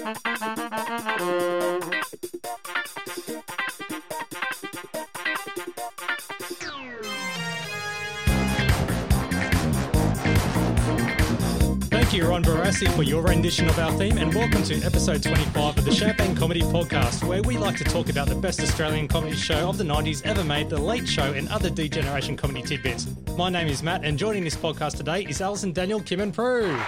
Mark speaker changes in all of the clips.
Speaker 1: Thank you, Ron Barassi, for your rendition of our theme, and welcome to episode 25 of the Champagne Comedy Podcast, where we like to talk about the best Australian comedy show of the 90s ever made, The Late Show, and other D-Generation comedy tidbits. My name is Matt, and joining this podcast today is Alison, Daniel, Kim, and Prue.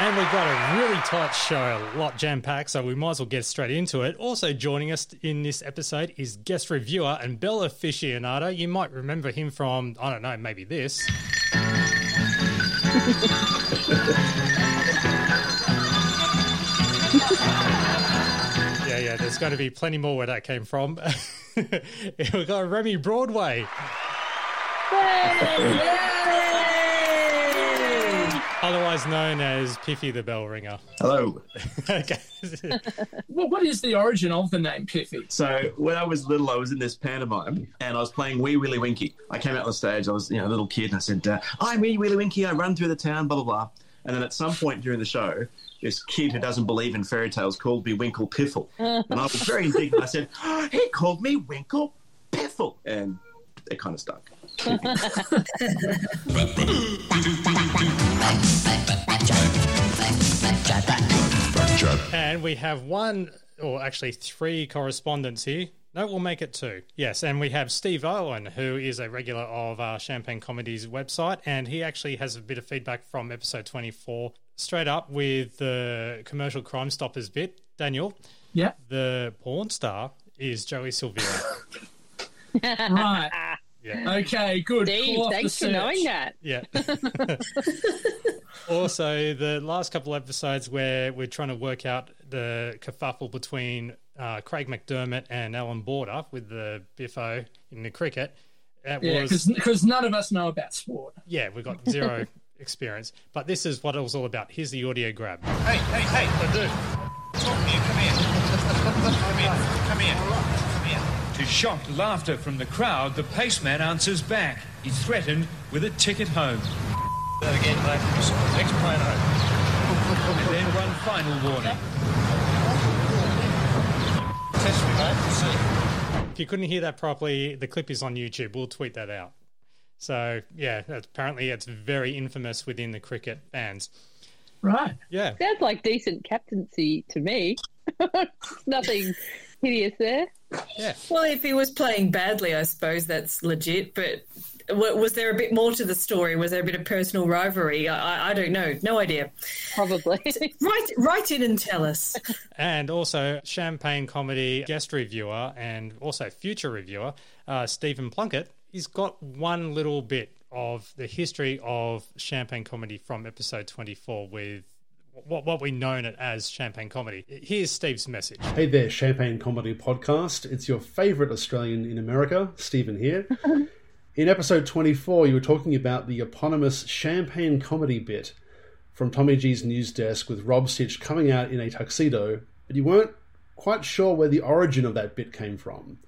Speaker 1: And we've got a really tight show, a lot jam packed, so we might as well get straight into it. Also joining us in this episode is guest reviewer and Bell aficionado. You might remember him from, I don't know, maybe this. yeah, yeah, there's going to be plenty more where that came from. We've got Remy Broadway. Otherwise known as Piffy the Bell Ringer.
Speaker 2: Hello.
Speaker 1: okay.
Speaker 3: Well, what is the origin of the name Piffy?
Speaker 2: So when I was little, I was in this pantomime and I was playing Wee Willie Winky. I came out on the stage. I was you know a little kid and I said, uh, "I'm Wee Willie Winky. I run through the town." Blah blah blah. And then at some point during the show, this kid who doesn't believe in fairy tales called me Winkle Piffle, and I was very indignant. I said, oh, "He called me Winkle Piffle," and it kind of stuck.
Speaker 1: And we have one, or actually three correspondents here. No, we'll make it two. Yes, and we have Steve Owen, who is a regular of uh, Champagne Comedy's website, and he actually has a bit of feedback from episode 24. Straight up with the commercial Crime Stoppers bit. Daniel,
Speaker 3: Yeah.
Speaker 1: the porn star is Joey Silvera.
Speaker 3: Right.
Speaker 1: Yeah.
Speaker 3: Okay, good.
Speaker 4: Steve,
Speaker 3: Pull
Speaker 4: thanks for knowing that.
Speaker 1: Yeah. also, the last couple episodes where we're trying to work out the kerfuffle between uh, Craig McDermott and Alan Border with the Biffo in the cricket. That
Speaker 3: Yeah,
Speaker 1: was
Speaker 3: because none of us know about sport.
Speaker 1: yeah, we've got zero experience. But this is what it was all about. Here's the audio grab.
Speaker 5: Hey, hey, hey, Ledoux. Talk to me. Come here. Come here. Come here. Come here.
Speaker 6: To shocked laughter from the crowd, the paceman answers back. He's threatened with a ticket home.
Speaker 5: That again, mate. Explain it.
Speaker 6: And then one final warning.
Speaker 5: Test me, mate. See.
Speaker 1: If you couldn't hear that properly, the clip is on YouTube. We'll tweet that out. So yeah, apparently it's very infamous within the cricket fans.
Speaker 3: Right.
Speaker 1: Yeah.
Speaker 4: Sounds like decent captaincy to me. Nothing hideous there.
Speaker 7: Well, if he was playing badly, I suppose that's legit. But was there a bit more to the story? Was there a bit of personal rivalry? I, I- I don't know. No idea.
Speaker 4: Probably.
Speaker 7: Write, write in and tell us.
Speaker 1: And also, Champagne Comedy guest reviewer and also future reviewer, uh, Stephen Plunkett, he's got one little bit of the history of Champagne Comedy from episode 24 with what, what we known it as Champagne Comedy. Here's Steve's message.
Speaker 8: Hey there, Champagne Comedy Podcast. It's your favourite Australian in America, Stephen here. In episode 24, you were talking about the eponymous Champagne Comedy bit from Tommy G's news desk with Rob Sitch coming out in a tuxedo, but you weren't quite sure where the origin of that bit came from.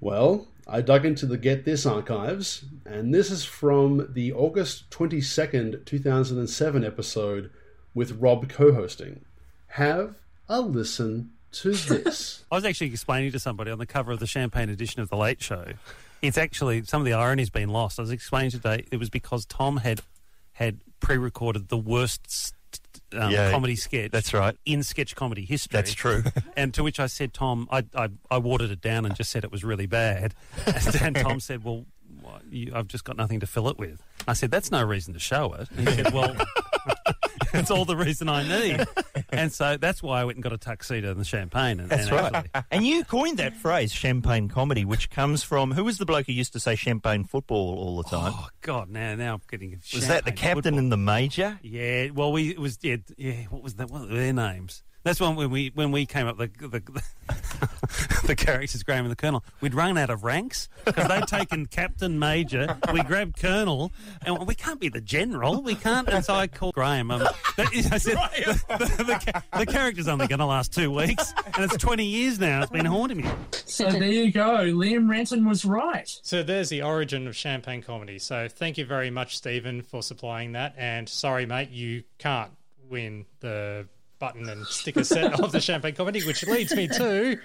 Speaker 8: Well, I dug into the Get This archives, and this is from the August 22nd, 2007 episode with Rob co hosting. Have a listen to this.
Speaker 9: I was actually explaining to somebody on the cover of the Champagne edition of The Late Show. It's actually some of the irony's been lost. I was explaining today it was because Tom had had pre-recorded the worst um,
Speaker 10: Yeah,
Speaker 9: comedy sketch.
Speaker 10: that's right.
Speaker 9: in sketch comedy history.
Speaker 10: That's true.
Speaker 9: and to which I said, Tom, I, I I watered it down and just said it was really bad. And Tom said, Well, what, you, I've just got nothing to fill it with. I said, That's no reason to show it. And he said, Well. It's all the reason I need, and so that's why I went and got a tuxedo and the champagne. And,
Speaker 10: That's
Speaker 9: and
Speaker 10: right.
Speaker 9: actually-
Speaker 10: And you coined that phrase, champagne comedy, which comes from who was the bloke who used to say champagne football all the time?
Speaker 9: Oh God! Now, now I'm getting. A shit.
Speaker 10: Was that the captain
Speaker 9: football.
Speaker 10: and the major?
Speaker 9: Yeah. Well, we it was yeah, yeah. What was that? What were their names? That's when when we when we came up the the, the characters Graham and the Colonel. We'd run out of ranks because they'd taken Captain Major. We grabbed Colonel, and we can't be the General. We can't. And so I called Graham. Um, that, I said the, the, the, the character's only going to last two weeks, and it's twenty years now. It's been haunting me.
Speaker 3: So there you go. Liam Renton was right.
Speaker 1: So there's the origin of champagne comedy. So thank you very much, Stephen, for supplying that. And sorry, mate, you can't win the button and sticker set of the champagne comedy, which leads me to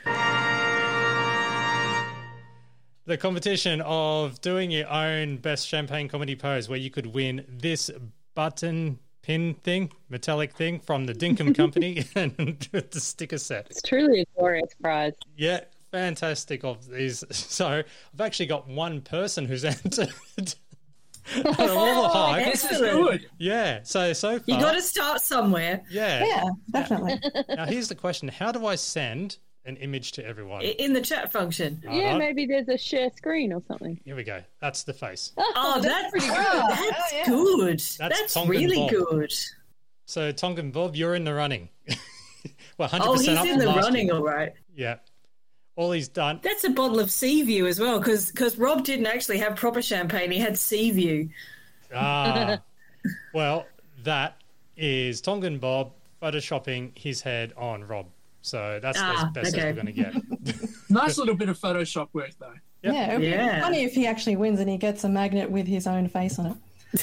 Speaker 1: the competition of doing your own best champagne comedy pose, where you could win this button pin thing, metallic thing from the Dinkum Company, and the sticker set.
Speaker 4: It's truly a glorious prize.
Speaker 1: Yeah, fantastic of these. So I've actually got one person who's entered. Out of all the hype.
Speaker 3: This is good.
Speaker 1: Yeah. So so far.
Speaker 7: You got to start somewhere.
Speaker 1: Yeah.
Speaker 11: Yeah, definitely.
Speaker 1: Now here's the question: How do I send an image to everyone?
Speaker 7: In the chat function.
Speaker 1: Hold
Speaker 4: yeah,
Speaker 1: on.
Speaker 4: maybe there's a share screen or something.
Speaker 1: Here we go. That's the face.
Speaker 7: Oh, oh, that's,
Speaker 4: pretty
Speaker 7: good.
Speaker 4: Oh, good.
Speaker 7: That's
Speaker 11: yeah.
Speaker 7: good.
Speaker 1: That's
Speaker 7: That's, really
Speaker 1: Bob.
Speaker 7: good.
Speaker 1: So Tongan Bob, you're in the running. well, oh, hundred
Speaker 7: Oh,
Speaker 1: percent
Speaker 7: he's
Speaker 1: up
Speaker 7: in the running,
Speaker 1: year.
Speaker 7: all right.
Speaker 1: Yeah. All he's done.
Speaker 7: That's a bottle of Sea View as well, because Rob didn't actually have proper champagne. He had Sea View.
Speaker 1: Ah. well, that is Tongan Bob photoshopping his head on Rob. So that's
Speaker 7: Ah,
Speaker 1: as best
Speaker 7: okay.
Speaker 1: as we're going to get.
Speaker 3: Nice little bit of Photoshop work, though.
Speaker 1: Yep.
Speaker 11: Yeah, it would
Speaker 7: Yeah.
Speaker 11: funny if he actually wins and he gets a magnet with his own face on it.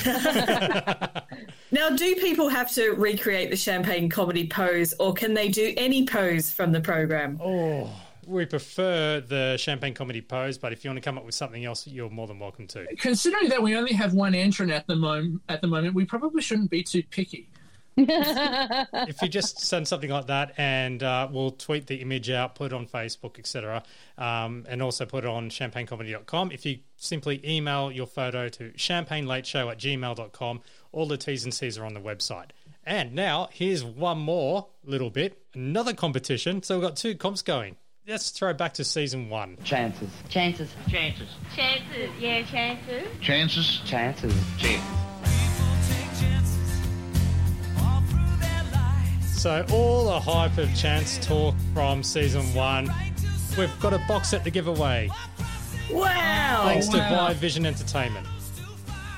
Speaker 7: Now, do people have to recreate the champagne comedy pose, or can they do any pose from the program?
Speaker 1: Oh, we prefer the champagne comedy pose, but if you want to come up with something else, you're more than welcome to.
Speaker 3: Considering that we only have one entrant at the moment, at the moment, we probably shouldn't be too picky.
Speaker 1: if you just send something like that, and uh, we'll tweet the image out, put it on Facebook, etc., um, and also put it on champagnecomedy.com. If you simply email your photo to champagnelateshow at gmail.com, all the T's and C's are on the website. And now here's one more little bit, another competition. So we've got two comps going. Let's throw back to season one.
Speaker 12: Chances.
Speaker 13: Chances.
Speaker 12: Chances.
Speaker 13: Chances. Yeah, chances.
Speaker 5: Chances.
Speaker 12: Chances.
Speaker 5: Chances.
Speaker 1: So all the hype of chance talk from season one. We've got a box set to give away.
Speaker 7: Wow!
Speaker 1: thanks to
Speaker 3: wow.
Speaker 1: Vision Entertainment.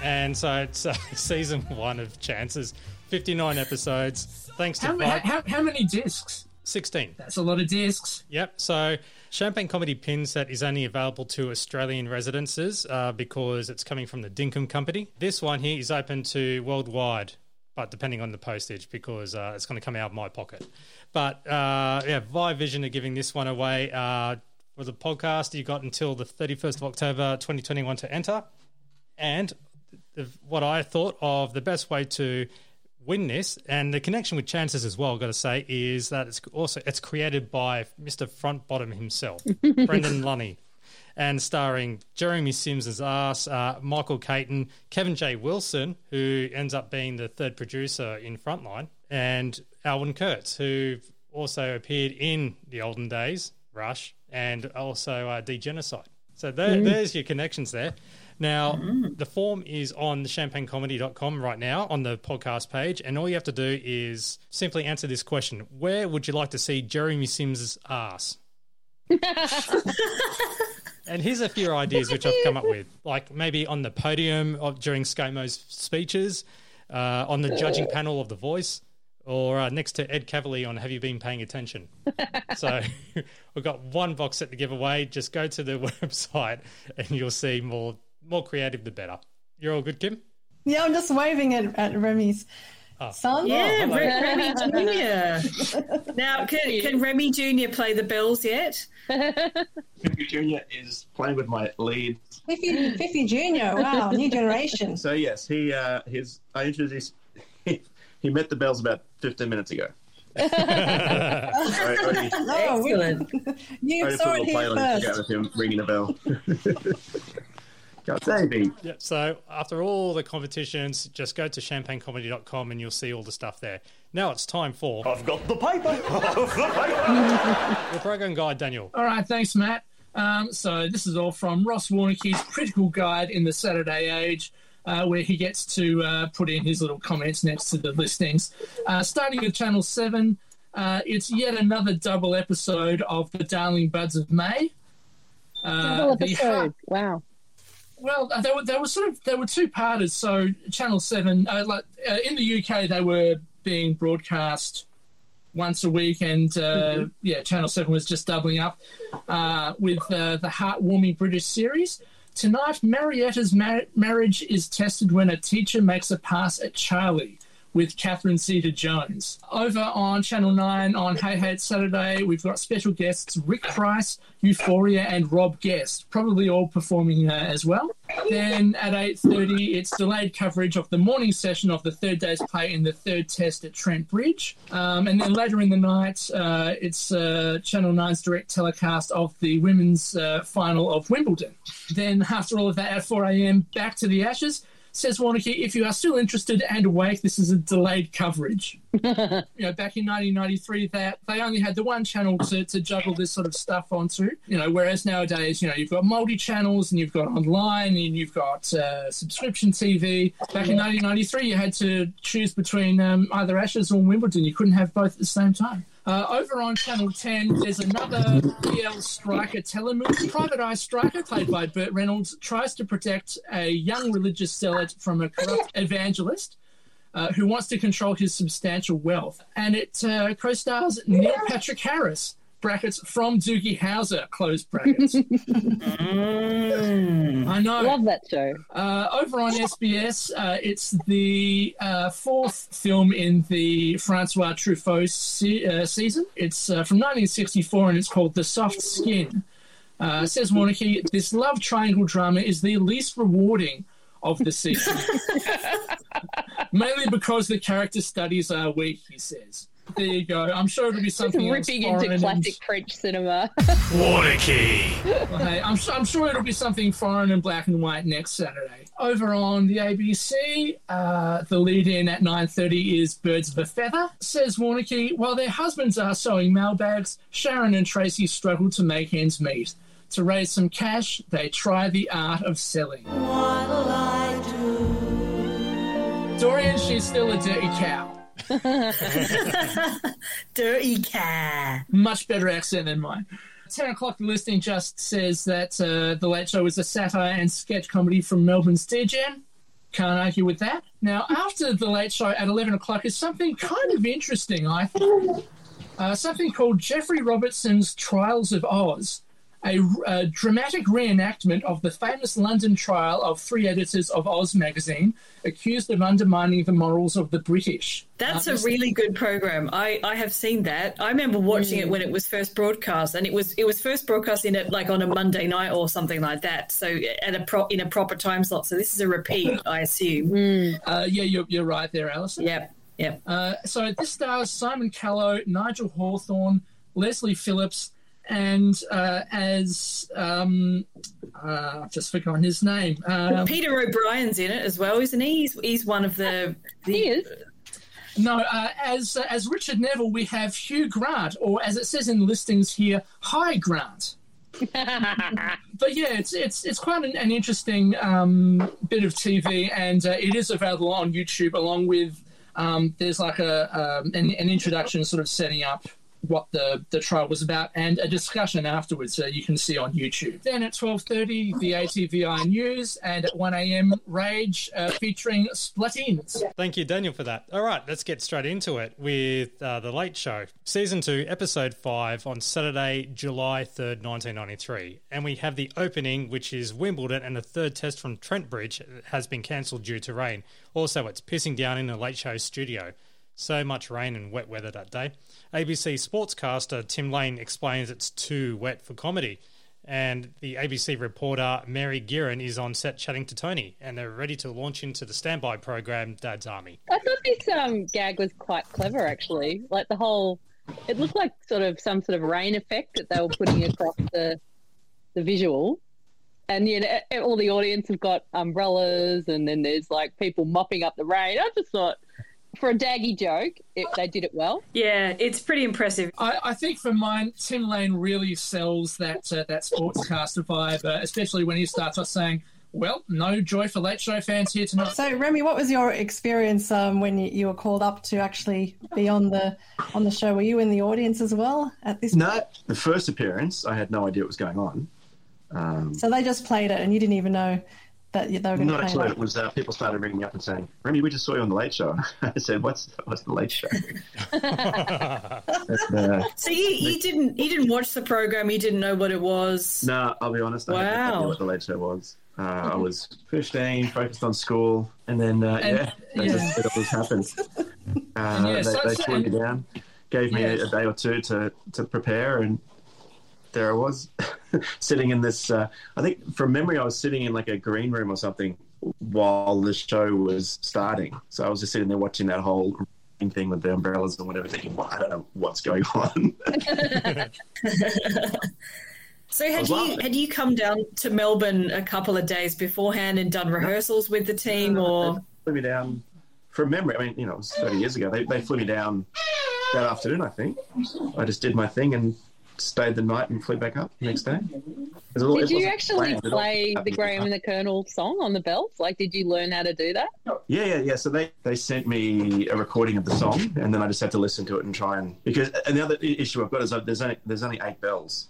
Speaker 1: And so it's uh, season one of Chances, 59 episodes. Thanks to
Speaker 3: How, ma-
Speaker 1: Via,
Speaker 3: how, how many discs?
Speaker 1: 16.
Speaker 3: That's a lot of discs.
Speaker 1: Yep. So Champagne Comedy Pin Set is only available to Australian residences uh, because it's coming from the Dinkum Company. This one here is open to worldwide, but depending on the postage because uh, it's going to come out of my pocket. But uh, yeah, Via Vision are giving this one away. Uh, for the podcast, you got until the 31st of October 2021 to enter. And the, what I thought of the best way to win this, and the connection with chances as well, I've got to say, is that it's also it's created by Mr. Front Bottom himself, Brendon Lunney, and starring Jeremy Sims as Ass, uh, Michael Caton, Kevin J. Wilson, who ends up being the third producer in Frontline, and Alwyn Kurtz, who also appeared in the olden days, Rush, and also uh, Degenocide. So there, there's your connections there. Now, the form is on champagnecomedy.com right now on the podcast page, and all you have to do is simply answer this question Where would you like to see Jeremy Sims' ass? and here's a few ideas which I've come up with, like maybe on the podium of, during ScoMo's speeches, uh, on the judging panel of The Voice, or uh, next to Ed Kavalee on Have You Been Paying Attention? so we've got one box set to give away. Just go to the website and you'll see more more creative the better. You're all good, Kim?
Speaker 11: Yeah, I'm just waving at, at Remy's
Speaker 1: Oh.
Speaker 11: son.
Speaker 7: Yeah,
Speaker 1: hello.
Speaker 7: Re- Remy Jr. now, can, can Remy Jr. play the bells yet?
Speaker 2: Fifi Jr. is playing with my lead.
Speaker 11: Fifi, Fifi Junior. Wow, new generation.
Speaker 2: So yes, he uh, his I introduced. He, he met the bells about 15 minutes ago. I, I,
Speaker 11: Oh, we-
Speaker 7: Excellent.
Speaker 11: you
Speaker 2: I
Speaker 11: saw it here
Speaker 2: on it to
Speaker 11: first.
Speaker 2: with him ringing a bell. God save me.
Speaker 1: Yep. So after all the competitions, just go to champagnecomedy.com and you'll see all the stuff there. Now it's time for
Speaker 10: I've got the paper.
Speaker 1: your program guide, Daniel.
Speaker 3: All right, thanks, Matt. Um, so this is all from Ross Warneke's critical guide in the Saturday Age, uh, where he gets to uh, put in his little comments next to the listings. Uh, starting with Channel 7, Uh, it's yet another double episode of The Darling Buds of May. Uh,
Speaker 4: Double episode.
Speaker 3: heart-
Speaker 4: Wow.
Speaker 3: Well, there were they were sort of they were two parters. So Channel Seven, uh, like uh, in the UK, they were being broadcast once a week, and uh, yeah, Channel Seven was just doubling up uh, with uh, the heartwarming British series. Tonight, Mariette's mar- marriage is tested when a teacher makes a pass at Charlie with Catherine Zeta Jones. Over on Channel 9 on Hey Hey It's Saturday, we've got special guests Rick Price, Euphoria, and Rob Guest, probably all performing uh, as well. Then at 8.30, it's delayed coverage of the morning session of the third day's play in the third test at Trent Bridge. Um, and then later in the night, uh, it's uh, Channel 9's direct telecast of the women's uh, final of Wimbledon. Then after all of that, at 4am, back to the Ashes. Says Warneke, if you are still interested and awake, this is a delayed coverage. you know, back in 1993, that they only had the one channel to, to juggle this sort of stuff onto. You know, whereas nowadays, you know, you've got multi channels and you've got online and you've got uh, subscription TV. Back in 1993, you had to choose between um, either Ashes or Wimbledon. You couldn't have both at the same time. Uh, over on Channel 10, there's another B.L. Stryker telemovie. Private Eye Stryker, played by Burt Reynolds, tries to protect a young religious zealot from a corrupt evangelist. Uh, who wants to control his substantial wealth. And it uh, co stars Neil Patrick Harris, brackets from Doogie Howser, close brackets. I know.
Speaker 4: Love that show.
Speaker 3: Uh, over on SBS, uh, it's the uh, fourth film in the Francois Truffaut se- uh, season. It's uh, from 1964 and it's called The Soft Skin. Uh, says Warneke, this love triangle drama is the least rewarding of the season. Mainly because the character studies are weak, he says. There you go. I'm sure it'll be something else
Speaker 4: ripping
Speaker 3: foreign
Speaker 4: into
Speaker 3: and-
Speaker 4: classic French cinema.
Speaker 6: Warneke.
Speaker 3: well, hey, I'm, I'm sure it'll be something foreign and black and white next Saturday. Over on the ABC, uh, the lead-in at 9.30 is Birds of a Feather. Says Warneke, while their husbands are sewing mailbags, Sharon and Tracy struggle to make ends meet. To raise some cash, they try the art of selling. While I do, Dorien, she's still a dirty cow.
Speaker 7: Dirty cat.
Speaker 3: Much better accent than mine. 10 o'clock, the listing just says that uh, The Late Show is a satire and sketch comedy from Melbourne's DGen. Can't argue with that. Now, after The Late Show at 11 o'clock is something kind of interesting, I think. Uh, something called Geoffrey Robertson's Trials of Oz, a, a dramatic reenactment of the famous London trial of three editors of Oz magazine accused of undermining the morals of the British.
Speaker 7: That's
Speaker 3: Uh,
Speaker 7: a really good program. I, I have seen that. I remember watching it when it was first broadcast, and it was it was first broadcast in it like on a Monday night or something like that. So at a pro, in a proper time slot. So this is a repeat, I assume.
Speaker 3: Uh, yeah, you're, you're right there, Alison.
Speaker 7: Yep, yep.
Speaker 3: Uh, so this stars Simon Callow, Nigel Hawthorne, Leslie Phillips, and uh, as um, uh, I've just forgotten his name. Um,
Speaker 7: Peter O'Brien's in it as well, isn't he? He's, he's one of the. the
Speaker 4: he is.
Speaker 3: No, uh, as uh, as Richard Neville, we have Hugh Grant, or as it says in the listings here, High Grant. but yeah, it's it's it's quite an, an interesting um, bit of TV, and uh, it is available on YouTube along with um, there's like a um, an, an introduction, sort of setting up what the, the trial was about, and a discussion afterwards uh, you can see on YouTube. Then at twelve thirty, the ATVI news, and at one a.m. Rage uh, featuring Splatines.
Speaker 1: Thank you, Daniel, for that. All right, let's get straight into it with uh, The Late Show, Season 2, Episode 5, on Saturday, July 3rd, 1993. And we have the opening, which is Wimbledon, and the third test from Trent Bridge has been cancelled due to rain. Also, it's pissing down in the Late Show studio. So much rain and wet weather that day. ABC sportscaster Tim Lane explains it's too wet for comedy. And the ABC reporter Mary Gearin is on set chatting to Tony, and they're ready to launch into the standby program, Dad's Army.
Speaker 4: I thought this um, gag was quite clever, actually. Like the whole, it looked like sort of some sort of rain effect that they were putting across the the visual. And you know, e, all the audience have got umbrellas, and then there's like people mopping up the rain. I just thought, for a daggy joke, it, they did it well.
Speaker 7: Yeah, it's pretty impressive.
Speaker 3: I, I think for mine, Tim Lane really sells that uh, that sportscaster vibe, uh, especially when he starts off saying, Well, no joy for Late Show fans here tonight.
Speaker 11: So, Remy, what was your experience um, when you, you were called up to actually be on the on the show? Were you in the audience as well at this?
Speaker 2: No, the first appearance, I had no idea what was going on. Um,
Speaker 11: So they just played it, and you didn't even know that they were going to
Speaker 2: not
Speaker 11: play
Speaker 2: actually.
Speaker 11: it.
Speaker 2: It was uh, people started ringing me up and saying, "Remy, we just saw you on the Late Show." I said, "What's what's the Late Show?" And, uh,
Speaker 7: So you, you didn't you didn't watch the program. You didn't know what it was.
Speaker 2: No, I'll be honest. I had no idea
Speaker 7: Wow.
Speaker 2: what the late show was. Uh, I was 15, focused on school, and then uh,
Speaker 3: And-
Speaker 2: yeah, they
Speaker 3: yeah.
Speaker 2: just said it was happened. Uh,
Speaker 3: yeah,
Speaker 2: they,
Speaker 3: so-
Speaker 2: they
Speaker 3: so-
Speaker 2: flew me down, gave me
Speaker 3: Yes.
Speaker 2: a, a day or two to to prepare, and there I was, sitting in this. Uh, I think from memory, I was sitting in like a green room or something while the show was starting. So I was just sitting there watching that whole thing with the umbrellas and whatever, thinking, well, I don't know what's going on.
Speaker 7: So had you
Speaker 2: laughing.
Speaker 7: had you come down to Melbourne a couple of days beforehand and done rehearsals with the team, or
Speaker 2: flew me down from memory. I mean, you know, it was 30 years ago. They, they flew me down that afternoon, I think. I just did my thing and stayed the night and flew back up the next day. All-
Speaker 4: Did
Speaker 2: it
Speaker 4: you actually
Speaker 2: planned at all.
Speaker 4: play the Graham and the Colonel song on the bells? Like, did you learn how to do that?
Speaker 2: Yeah, yeah, yeah. So they, they sent me a recording of the song, and then I just had to listen to it and try and because and the other issue I've got is that there's only there's only eight bells,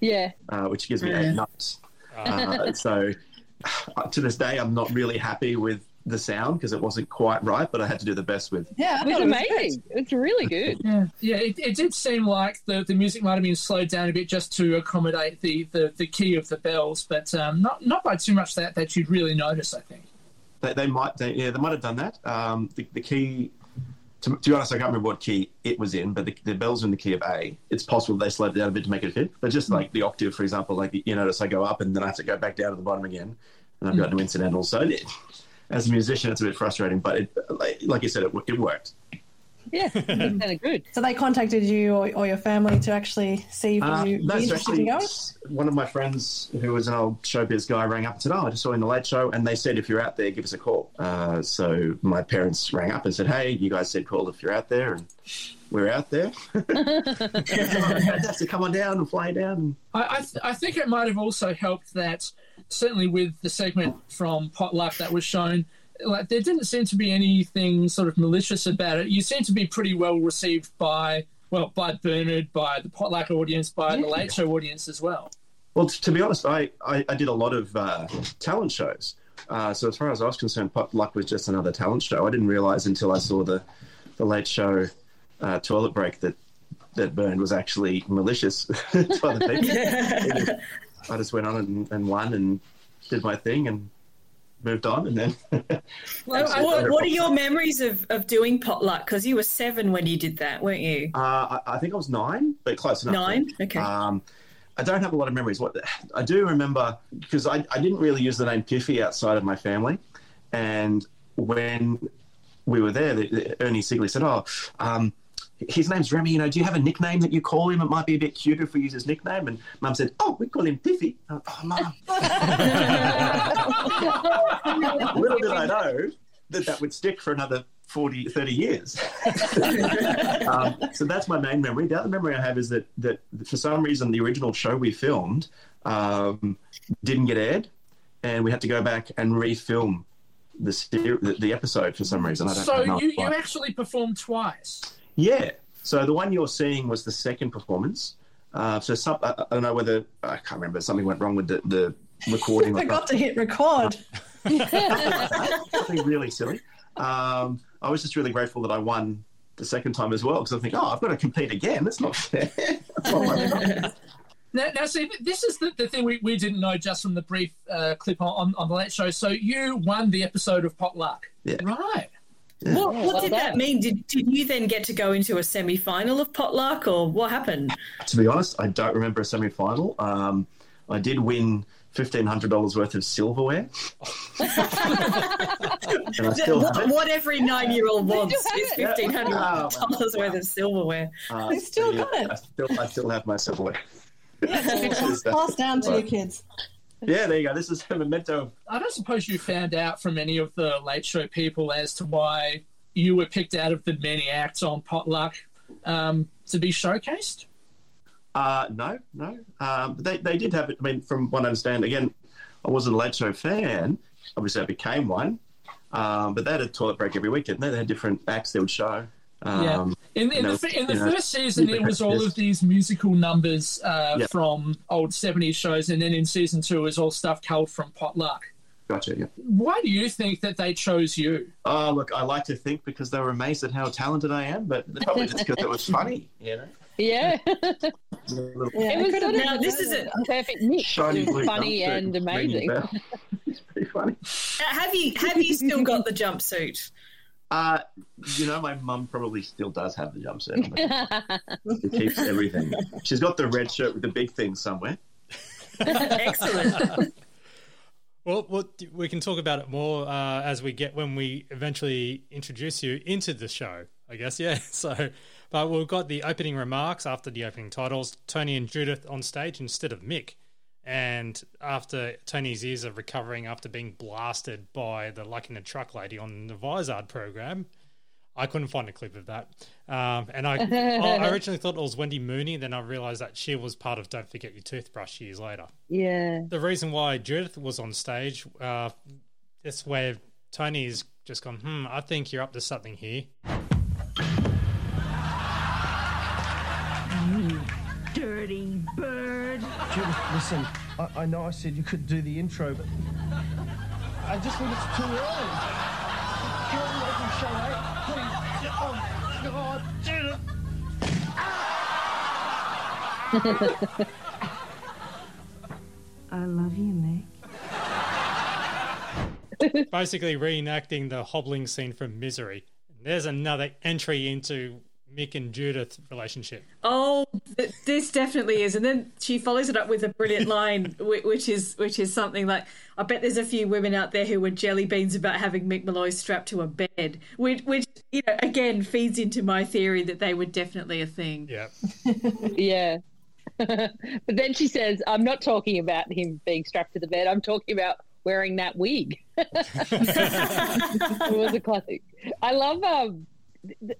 Speaker 4: Yeah.
Speaker 2: uh, which gives me
Speaker 4: Yeah.
Speaker 2: eight notes. Uh, so to this day, I'm not really happy with the sound because it wasn't quite right, but I had to do the best with.
Speaker 11: Yeah,
Speaker 4: It was amazing. It's really good.
Speaker 3: Yeah, yeah. It, it did seem like the, the music might have been slowed down a bit just to accommodate the, the, the key of the bells, but um, not not by too much that that you'd really notice. I think.
Speaker 2: They, they might, they, yeah, they might have done that. Um, the, the key, to, to be honest, I can't remember what key it was in, but the, the bells are in the key of A. It's possible they slowed it down a bit to make it fit, but just like the octave, for example, like you notice I go up and then I have to go back down to the bottom again, and I've got no incidental. So it, as a musician, it's a bit frustrating, but it, like, like you said, it, it worked.
Speaker 4: Yeah, it sounded good.
Speaker 11: So they contacted you or, or your family to actually see if
Speaker 2: Uh,
Speaker 11: you be
Speaker 2: no, so
Speaker 11: interested
Speaker 2: actually, one of my friends who was an old showbiz guy rang up and said, "Oh, I just saw you in the Late Show," and they said, "If you're out there, give us a call." Uh, so my parents rang up and said, "Hey, you guys said call if you're out there," and we're out there. Fantastic! Come on down and fly down.
Speaker 3: I I, th- I think it might have also helped that certainly with the segment from Potluck that was shown. Like there didn't seem to be anything sort of malicious about it. You seem to be pretty well received by well by Bernard, by the Potluck audience, by the Late Show audience as well.
Speaker 2: Well, t- to be honest, I, I, I did a lot of uh, talent shows. Uh, so as far as I was concerned, Potluck was just another talent show. I didn't realize until I saw the the Late Show uh, toilet break that that Bernard was actually malicious to other people. I just went on and, and won and did my thing and moved on, and then
Speaker 7: Well, what, what are your memories of, of doing potluck? Because you were seven when you did that, weren't you?
Speaker 2: Uh, I, I think I was nine, but close enough.
Speaker 7: Nine? Okay.
Speaker 2: Um, I don't have a lot of memories. What I do remember because I, I didn't really use the name Piffy outside of my family, and when we were there, the, the, Ernie Sigley said, "Oh, um, his name's Remy. You know, do you have a nickname that you call him? It might be a bit cuter if we use his nickname." And Mum said, "Oh, we call him Piffy." I went, oh, Mum. Little did I know that that would stick for another 40, 30 years. um, so that's my main memory. The other memory I have is that, that for some reason the original show we filmed um, didn't get aired, and we had to go back and refilm the, the, the episode for some reason. I don't
Speaker 3: So
Speaker 2: know
Speaker 3: you, you actually performed twice.
Speaker 2: Yeah. So the one you're seeing was the second performance. Uh, so some, I, I don't know whether I can't remember something went wrong with the, the recording. or
Speaker 11: Forgot to hit record.
Speaker 2: something really silly. Um, I was just really grateful that I won the second time as well because I think, oh, I've got to compete again. That's not fair.
Speaker 3: Now, now see, this is the, the thing we, we didn't know just from the brief uh, clip on, on, on the Late Show. So you won the episode of Potluck.
Speaker 2: Yeah.
Speaker 3: Right.
Speaker 7: What, what
Speaker 4: well
Speaker 7: did
Speaker 4: done.
Speaker 7: that mean? Did, did you then get to go into a semi final of potluck, or what happened?
Speaker 2: to be honest, I don't remember a semi final. Um, I did win fifteen hundred dollars worth of silverware, and I still
Speaker 7: What,
Speaker 2: it.
Speaker 7: what every nine year old wants
Speaker 4: have
Speaker 7: is
Speaker 4: it?
Speaker 7: fifteen hundred
Speaker 2: Oh,
Speaker 7: dollars worth of silverware.
Speaker 2: Uh,
Speaker 11: You still
Speaker 2: yeah,
Speaker 11: got it?
Speaker 2: I still, I still have my silverware.
Speaker 11: Pass down to your kids.
Speaker 2: Yeah, there you go. This is a memento.
Speaker 3: I don't suppose you found out from any of the Late Show people as to why you were picked out of the many acts on Potluck um, to be showcased.
Speaker 2: Uh, no, no. Um, they, they did have it. I mean, from what I understand, again, I wasn't a late show fan. Obviously, I became one. Um, but they had a toilet break every weekend. they? They had different acts they would show. Um,
Speaker 3: yeah. In, in
Speaker 2: and
Speaker 3: the, in the
Speaker 2: you know,
Speaker 3: first season, it was all of these musical numbers uh,
Speaker 2: Yeah.
Speaker 3: from old 70s shows, and then in season two, it was all stuff culled from Potluck.
Speaker 2: Gotcha. Yeah.
Speaker 3: Why do you think that they chose you?
Speaker 2: Oh, look, I like to think because they were amazed at how talented I am, but probably just because it was funny, you know.
Speaker 4: Yeah.
Speaker 2: Little
Speaker 4: it was sort of
Speaker 14: Now, this is a-
Speaker 4: perfect mix.
Speaker 2: shiny blue
Speaker 4: funny and amazing.
Speaker 2: it's pretty funny.
Speaker 14: Uh, Have you have you still got the jumpsuit?
Speaker 2: Uh, you know, my mum probably still does have the jumpsuit. She keeps everything. She's got the red shirt with the big thing somewhere.
Speaker 14: Excellent.
Speaker 1: Well, well, we can talk about it more uh, as we get when we eventually introduce you into the show. I guess, yeah. So, but we've got the opening remarks after the opening titles. Tony and Judith on stage instead of Mick, and after Tony's ears are recovering after being blasted by the Luck in a Truck lady on the Vizard program. I couldn't find a clip of that, um, and I, I originally thought it was Wendy Mooney. Then I realised that she was part of "Don't Forget Your Toothbrush" years later.
Speaker 4: Yeah.
Speaker 1: The reason why Judith was on stage, uh, that's where Tony's just gone, hmm, I think you're up to something here.
Speaker 15: You dirty bird.
Speaker 16: Judith, listen, I, I know I said you could do the intro, but I just think it's too early. Can we open show eight? Please. Oh, God, Judith.
Speaker 15: I love you, Mick.
Speaker 1: Basically reenacting the hobbling scene from Misery. There's another entry into Mick and Judith relationship.
Speaker 14: Oh, this definitely is. And then she follows it up with a brilliant line, which is which is something like, "I bet there's a few women out there who were jelly beans about having Mick Molloy strapped to a bed," which, which you know, again feeds into my theory that they were definitely a thing.
Speaker 1: Yeah.
Speaker 4: yeah. but then she says, I'm not talking about him being strapped to the bed. I'm talking about wearing that wig. it was a classic. I love, um,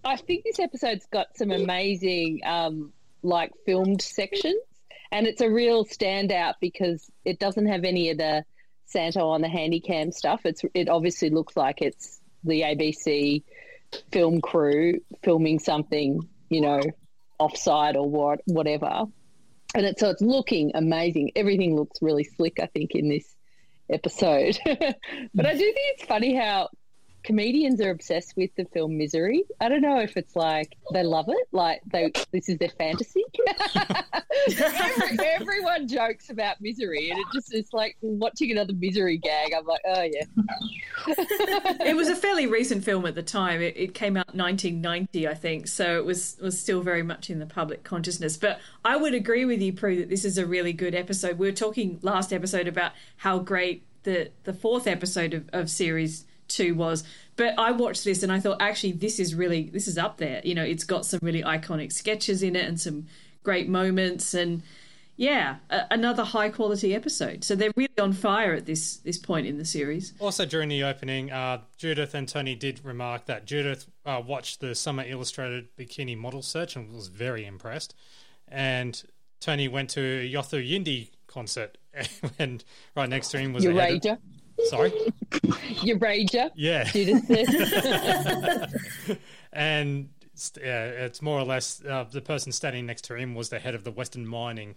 Speaker 4: I think this episode's got some amazing, um, like filmed sections. And it's a real standout because it doesn't have any of the Santo on the handycam stuff. It's It obviously looks like it's the ABC film crew filming something, you know, offside or what, whatever. And so it's looking amazing. Everything looks really slick, I think, in this episode. but I do think it's funny how comedians are obsessed with the film Misery. I don't know if it's like they love it, like they this is their fantasy. Every, everyone jokes about Misery, and it just is like watching another Misery gag. I'm like, oh yeah.
Speaker 14: it was a fairly recent film at the time. It, it came out 1990, I think, so it was was still very much in the public consciousness. But I would agree with you, Prue, that this is a really good episode. We were talking last episode about how great the the fourth episode of, of series two was, but I watched this and I thought actually this is really this is up there. You know, it's got some really iconic sketches in it and some great moments and. Yeah, a, another high quality episode. So they're really on fire at this this point in the series.
Speaker 1: Also, during the opening, uh, Judith and Tony did remark that Judith uh, watched the Summer Illustrated Bikini Model Search and was very impressed. And Tony went to a Yothu Yindi concert, and right next to him was
Speaker 4: Your
Speaker 1: a head. Of, sorry,
Speaker 4: Your rager.
Speaker 1: Yeah.
Speaker 4: Judith
Speaker 1: and yeah, it's more or less uh, the person standing next to him was the head of the Western Mining,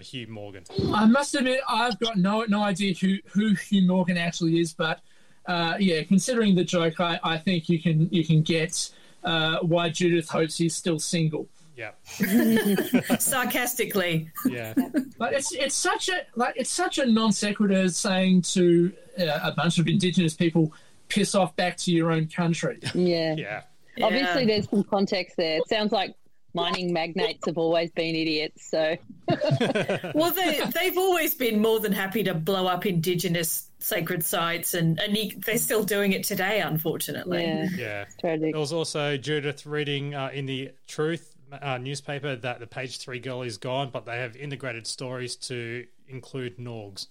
Speaker 1: Hugh Morgan.
Speaker 3: I must admit, I've got no no idea who, who Hugh Morgan actually is, but uh, yeah, considering the joke, I, I think you can you can get uh, why Judith hopes he's still single.
Speaker 1: Yeah.
Speaker 14: Sarcastically.
Speaker 1: Yeah.
Speaker 3: But it's it's such a like it's such a non sequitur saying to uh, a bunch of Indigenous people, "Piss off back to your own country."
Speaker 4: Yeah.
Speaker 1: Yeah.
Speaker 4: Obviously, there's some context there. It sounds like mining magnates have always been idiots. So,
Speaker 14: well, they, they've always been more than happy to blow up indigenous sacred sites, and, and he, they're still doing it today, unfortunately.
Speaker 4: Yeah.
Speaker 1: Yeah.
Speaker 4: Tragic.
Speaker 1: There was also Judith reading uh, in the Truth uh, newspaper that the page three girl is gone, but they have integrated stories to include Norgs.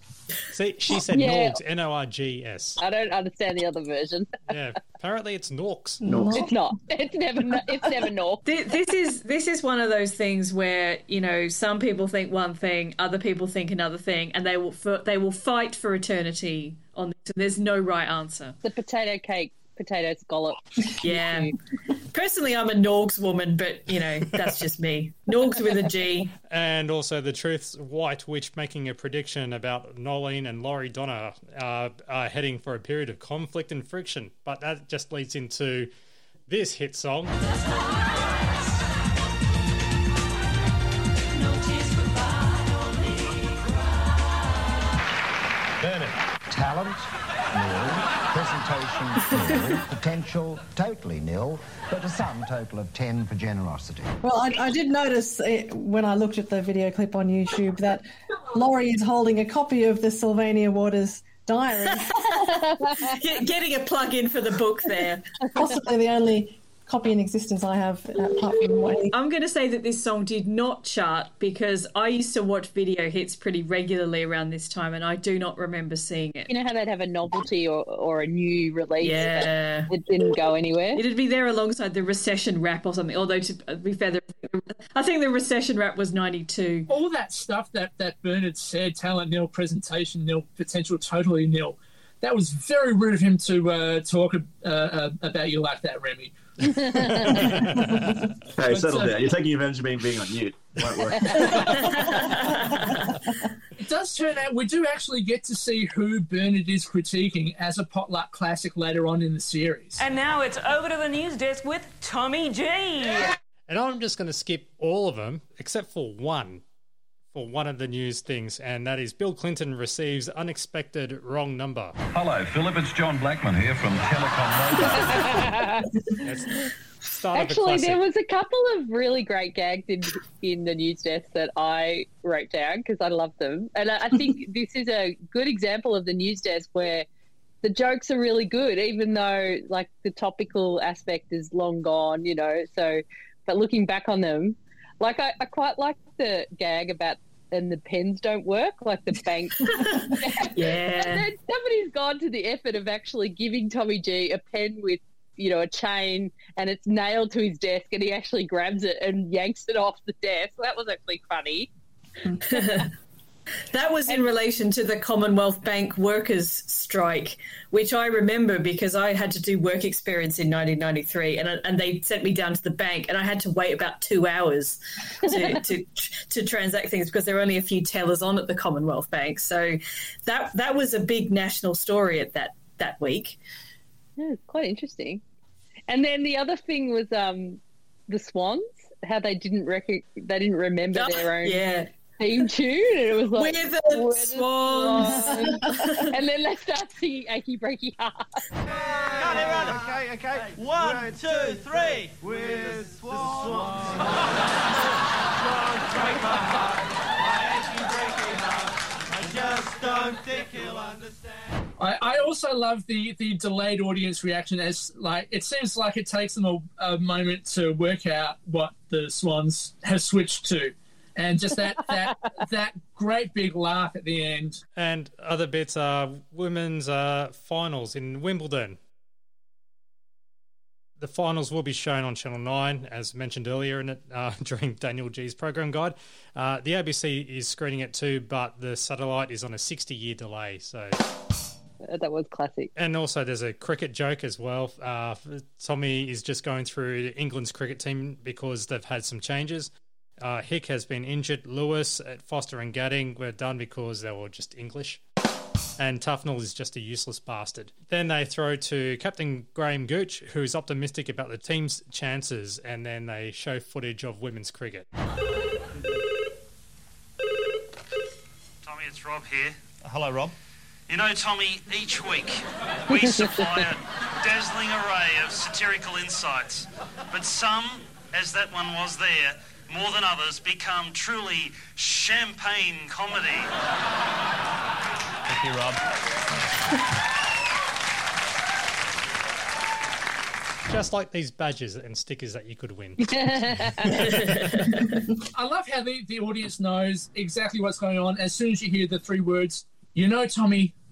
Speaker 1: See, she said
Speaker 4: Yeah.
Speaker 1: Norgs, N O R G S.
Speaker 4: I don't understand the other version.
Speaker 1: Yeah, apparently it's Norks.
Speaker 4: It's not. It's never. It's never Nork.
Speaker 14: Thi- This is this is one of those things where you know some people think one thing, other people think another thing, and they will f- they will fight for eternity on this. There's no right answer.
Speaker 4: The potato cake, potato scallop.
Speaker 14: Yeah. Personally, I'm a Norgs woman, but you know that's just me. Norgs with a G.
Speaker 1: And also the Truth's White Witch making a prediction about Noeline and Laurie Donna uh, are heading for a period of conflict and friction. But that just leads into this hit song.
Speaker 17: Bernard. Talent, nil. Presentation, nil. Potential, totally nil. But a sum total of 10 for generosity.
Speaker 11: Well, I, I did notice uh, when I looked at the video clip on YouTube that Laurie is holding a copy of the Sylvania Waters diary.
Speaker 14: Getting a plug in for the book there.
Speaker 11: Possibly the only copy in existence I have, uh, apart from what he
Speaker 14: I'm going to say that this song did not chart because I used to watch video hits pretty regularly around this time, and I do not remember seeing it.
Speaker 4: You know how they'd have a novelty or, or a new release?
Speaker 14: Yeah.
Speaker 4: but It didn't go anywhere.
Speaker 14: It'd be there alongside the recession rap or something. Although to be fair, the, I think the recession rap was '92.
Speaker 3: All that stuff that, that Bernard said, talent nil, presentation nil, potential totally nil. That was very rude of him to uh, talk uh, uh, about you like that, Remy.
Speaker 2: Hey, settle
Speaker 3: uh,
Speaker 2: down. You're taking advantage of me being on mute. Won't work.
Speaker 3: It does turn out we do actually get to see who Bernard is critiquing as a potluck classic later on in the series.
Speaker 18: And now it's over to the news desk with Tommy G.
Speaker 1: And I'm just going to skip all of them except for one, for one of the news things, and that is Bill Clinton receives unexpected wrong number.
Speaker 19: Hello, Philip. It's John Blackman here from Telecom Mobile.
Speaker 1: Start
Speaker 4: Actually, there was a couple of really great gags in in the news desk that I wrote down because I love them, and I, I think this is a good example of the news desk where the jokes are really good, even though like the topical aspect is long gone, you know. So, but looking back on them, like I, I quite like the gag about and the pens don't work, like the bank.
Speaker 14: Yeah.
Speaker 4: And then somebody's gone to the effort of actually giving Tommy G a pen with, you know, a chain and it's nailed to his desk and he actually grabs it and yanks it off the desk. That was actually funny.
Speaker 14: That was in relation to the Commonwealth Bank workers' strike, which I remember because I had to do work experience in 1993, and and they sent me down to the bank, and I had to wait about two hours to to, to transact things because there were only a few tellers on at the Commonwealth Bank. So that that was a big national story at that that week.
Speaker 4: Yeah, quite interesting. And then the other thing was um, the Swans, how they didn't rec- they didn't remember their own
Speaker 14: yeah.
Speaker 4: Theme tune, and it was like
Speaker 14: We're the
Speaker 4: "We're the
Speaker 14: Swans."
Speaker 4: Swans." and then they start singing "Achy Breaky Heart."
Speaker 5: Okay, okay. One, two, three. We're swans. break my heart. I actually break heart. I just don't think he'll understand.
Speaker 3: I, I also love the, the delayed audience reaction as like it seems like it takes them a, a moment to work out what the Swans have switched to, and just that that that great big laugh at the end.
Speaker 1: And other bits are women's uh, finals in Wimbledon. The finals will be shown on Channel 9, as mentioned earlier in it uh, during Daniel G's program guide. Uh, the ABC is screening it too, but the satellite is on a 60 year delay. So,
Speaker 4: That was classic.
Speaker 1: And also, there's a cricket joke as well. Uh, Tommy is just going through England's cricket team because they've had some changes. Uh, Hick has been injured. Lewis, at Foster, and Gatting were done because they were just English and Tufnell is just a useless bastard. Then they throw to Captain Graham Gooch, who's optimistic about the team's chances, and then they show footage of women's cricket.
Speaker 20: Tommy, it's Rob here.
Speaker 19: Hello, Rob.
Speaker 20: You know, Tommy, each week we supply a dazzling array of satirical insights, but some, as that one was there, more than others, become truly champagne comedy.
Speaker 19: Thank you, Rob.
Speaker 1: just like these badges and stickers that you could win.
Speaker 3: I love how the, the audience knows exactly what's going on as soon as you hear the three words, you know, Tommy.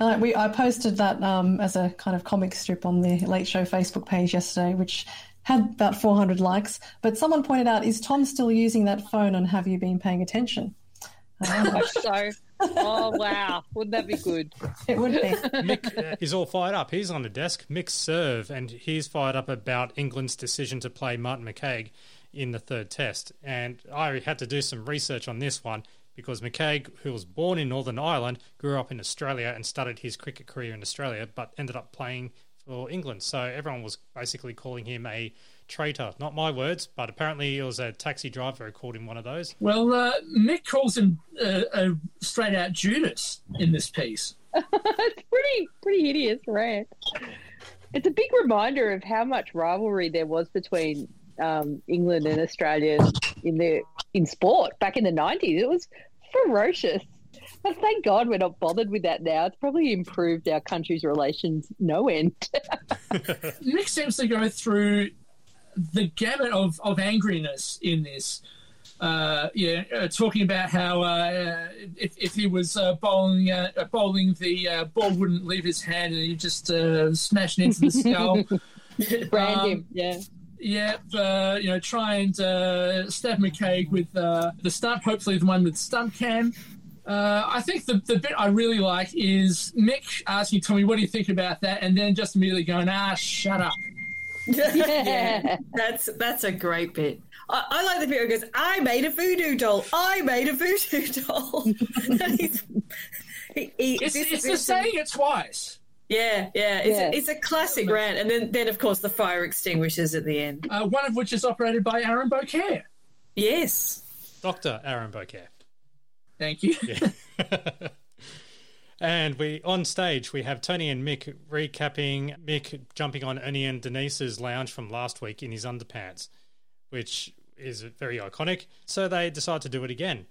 Speaker 11: Uh, we I posted that um, as a kind of comic strip on the Late Show Facebook page yesterday, which had about 400 likes. But someone pointed out, "Is Tom still using that phone? And have you been paying attention?"
Speaker 4: I so. Oh wow! Wouldn't that be good?
Speaker 11: It would be.
Speaker 1: Mick uh, is all fired up. He's on the desk. Mick serve, and he's fired up about England's decision to play Martin McCague in the third test. And I had to do some research on this one because McCague, who was born in Northern Ireland, grew up in Australia and started his cricket career in Australia, but ended up playing for England. So everyone was basically calling him a traitor. Not my words, but apparently it was a taxi driver who called him one of those.
Speaker 3: Well, uh, Mick calls him uh, a straight out Judas in this piece.
Speaker 4: it's pretty pretty hideous right? It's a big reminder of how much rivalry there was between um, England and Australia in the in sport back in the nineties. It was ferocious. But thank God we're not bothered with that now. It's probably improved our country's relations no end.
Speaker 3: Mick seems to go through the gamut of, of angriness in this. Uh, yeah, uh, talking about how uh, if, if he was uh, bowling uh, bowling, the uh, ball wouldn't leave his hand and he just uh, smashed into the skull.
Speaker 4: Brand
Speaker 3: Um,
Speaker 4: him, yeah.
Speaker 3: Yeah, uh, you know, try and uh, stab McCague with uh, the stump, hopefully the one with stump cam. Uh, I think the, the bit I really like is Mick asking Tommy, what do you think about that? And then just immediately going, ah, shut up.
Speaker 14: yeah, that's that's a great bit. I, I like the bit where it goes, "I made a voodoo doll. I made a voodoo doll." He's- he- he-
Speaker 3: It's, it's
Speaker 14: this-
Speaker 3: just saying it twice.
Speaker 14: Yeah, yeah, it's,
Speaker 3: Yeah.
Speaker 14: A, it's a classic rant, and then then of course the fire extinguishers at the end.
Speaker 3: Uh, one of which is operated by Aaron Beaucaire.
Speaker 14: Yes,
Speaker 1: Dr. Aaron Beaucaire.
Speaker 3: Thank you.
Speaker 1: And we on stage we have Tony and Mick recapping Mick jumping on Ernie and Denise's lounge from last week in his underpants, which is very iconic. So they decide to do it again,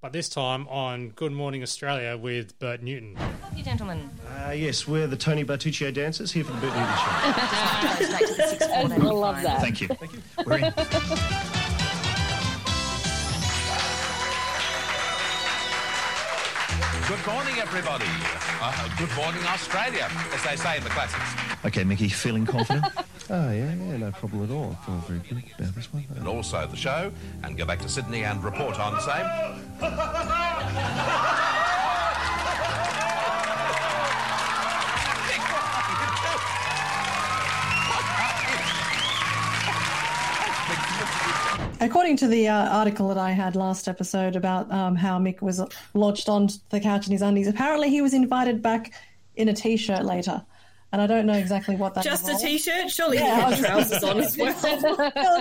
Speaker 1: but this time on Good Morning Australia with Bert Newton.
Speaker 21: You gentlemen.
Speaker 16: Uh, yes, we're the Tony Bartuccio dancers here for the Bert Newton Show.
Speaker 4: I love that.
Speaker 16: Thank you. Thank you. We're in.
Speaker 19: Good morning, everybody. Uh, good morning, Australia, as they say in the classics.
Speaker 17: Okay, Mickey, feeling confident? oh, yeah, yeah, no problem at all. I feel very good about this one.
Speaker 19: And also the show, and go back to Sydney and report on the same.
Speaker 11: According to the uh, article that I had last episode about um, how Mick was lodged on the couch in his undies, apparently he was invited back in a t-shirt later. And I don't know exactly what that
Speaker 14: just a
Speaker 11: involved.
Speaker 14: t-shirt. Surely
Speaker 11: Yeah,
Speaker 14: he had trousers on as well.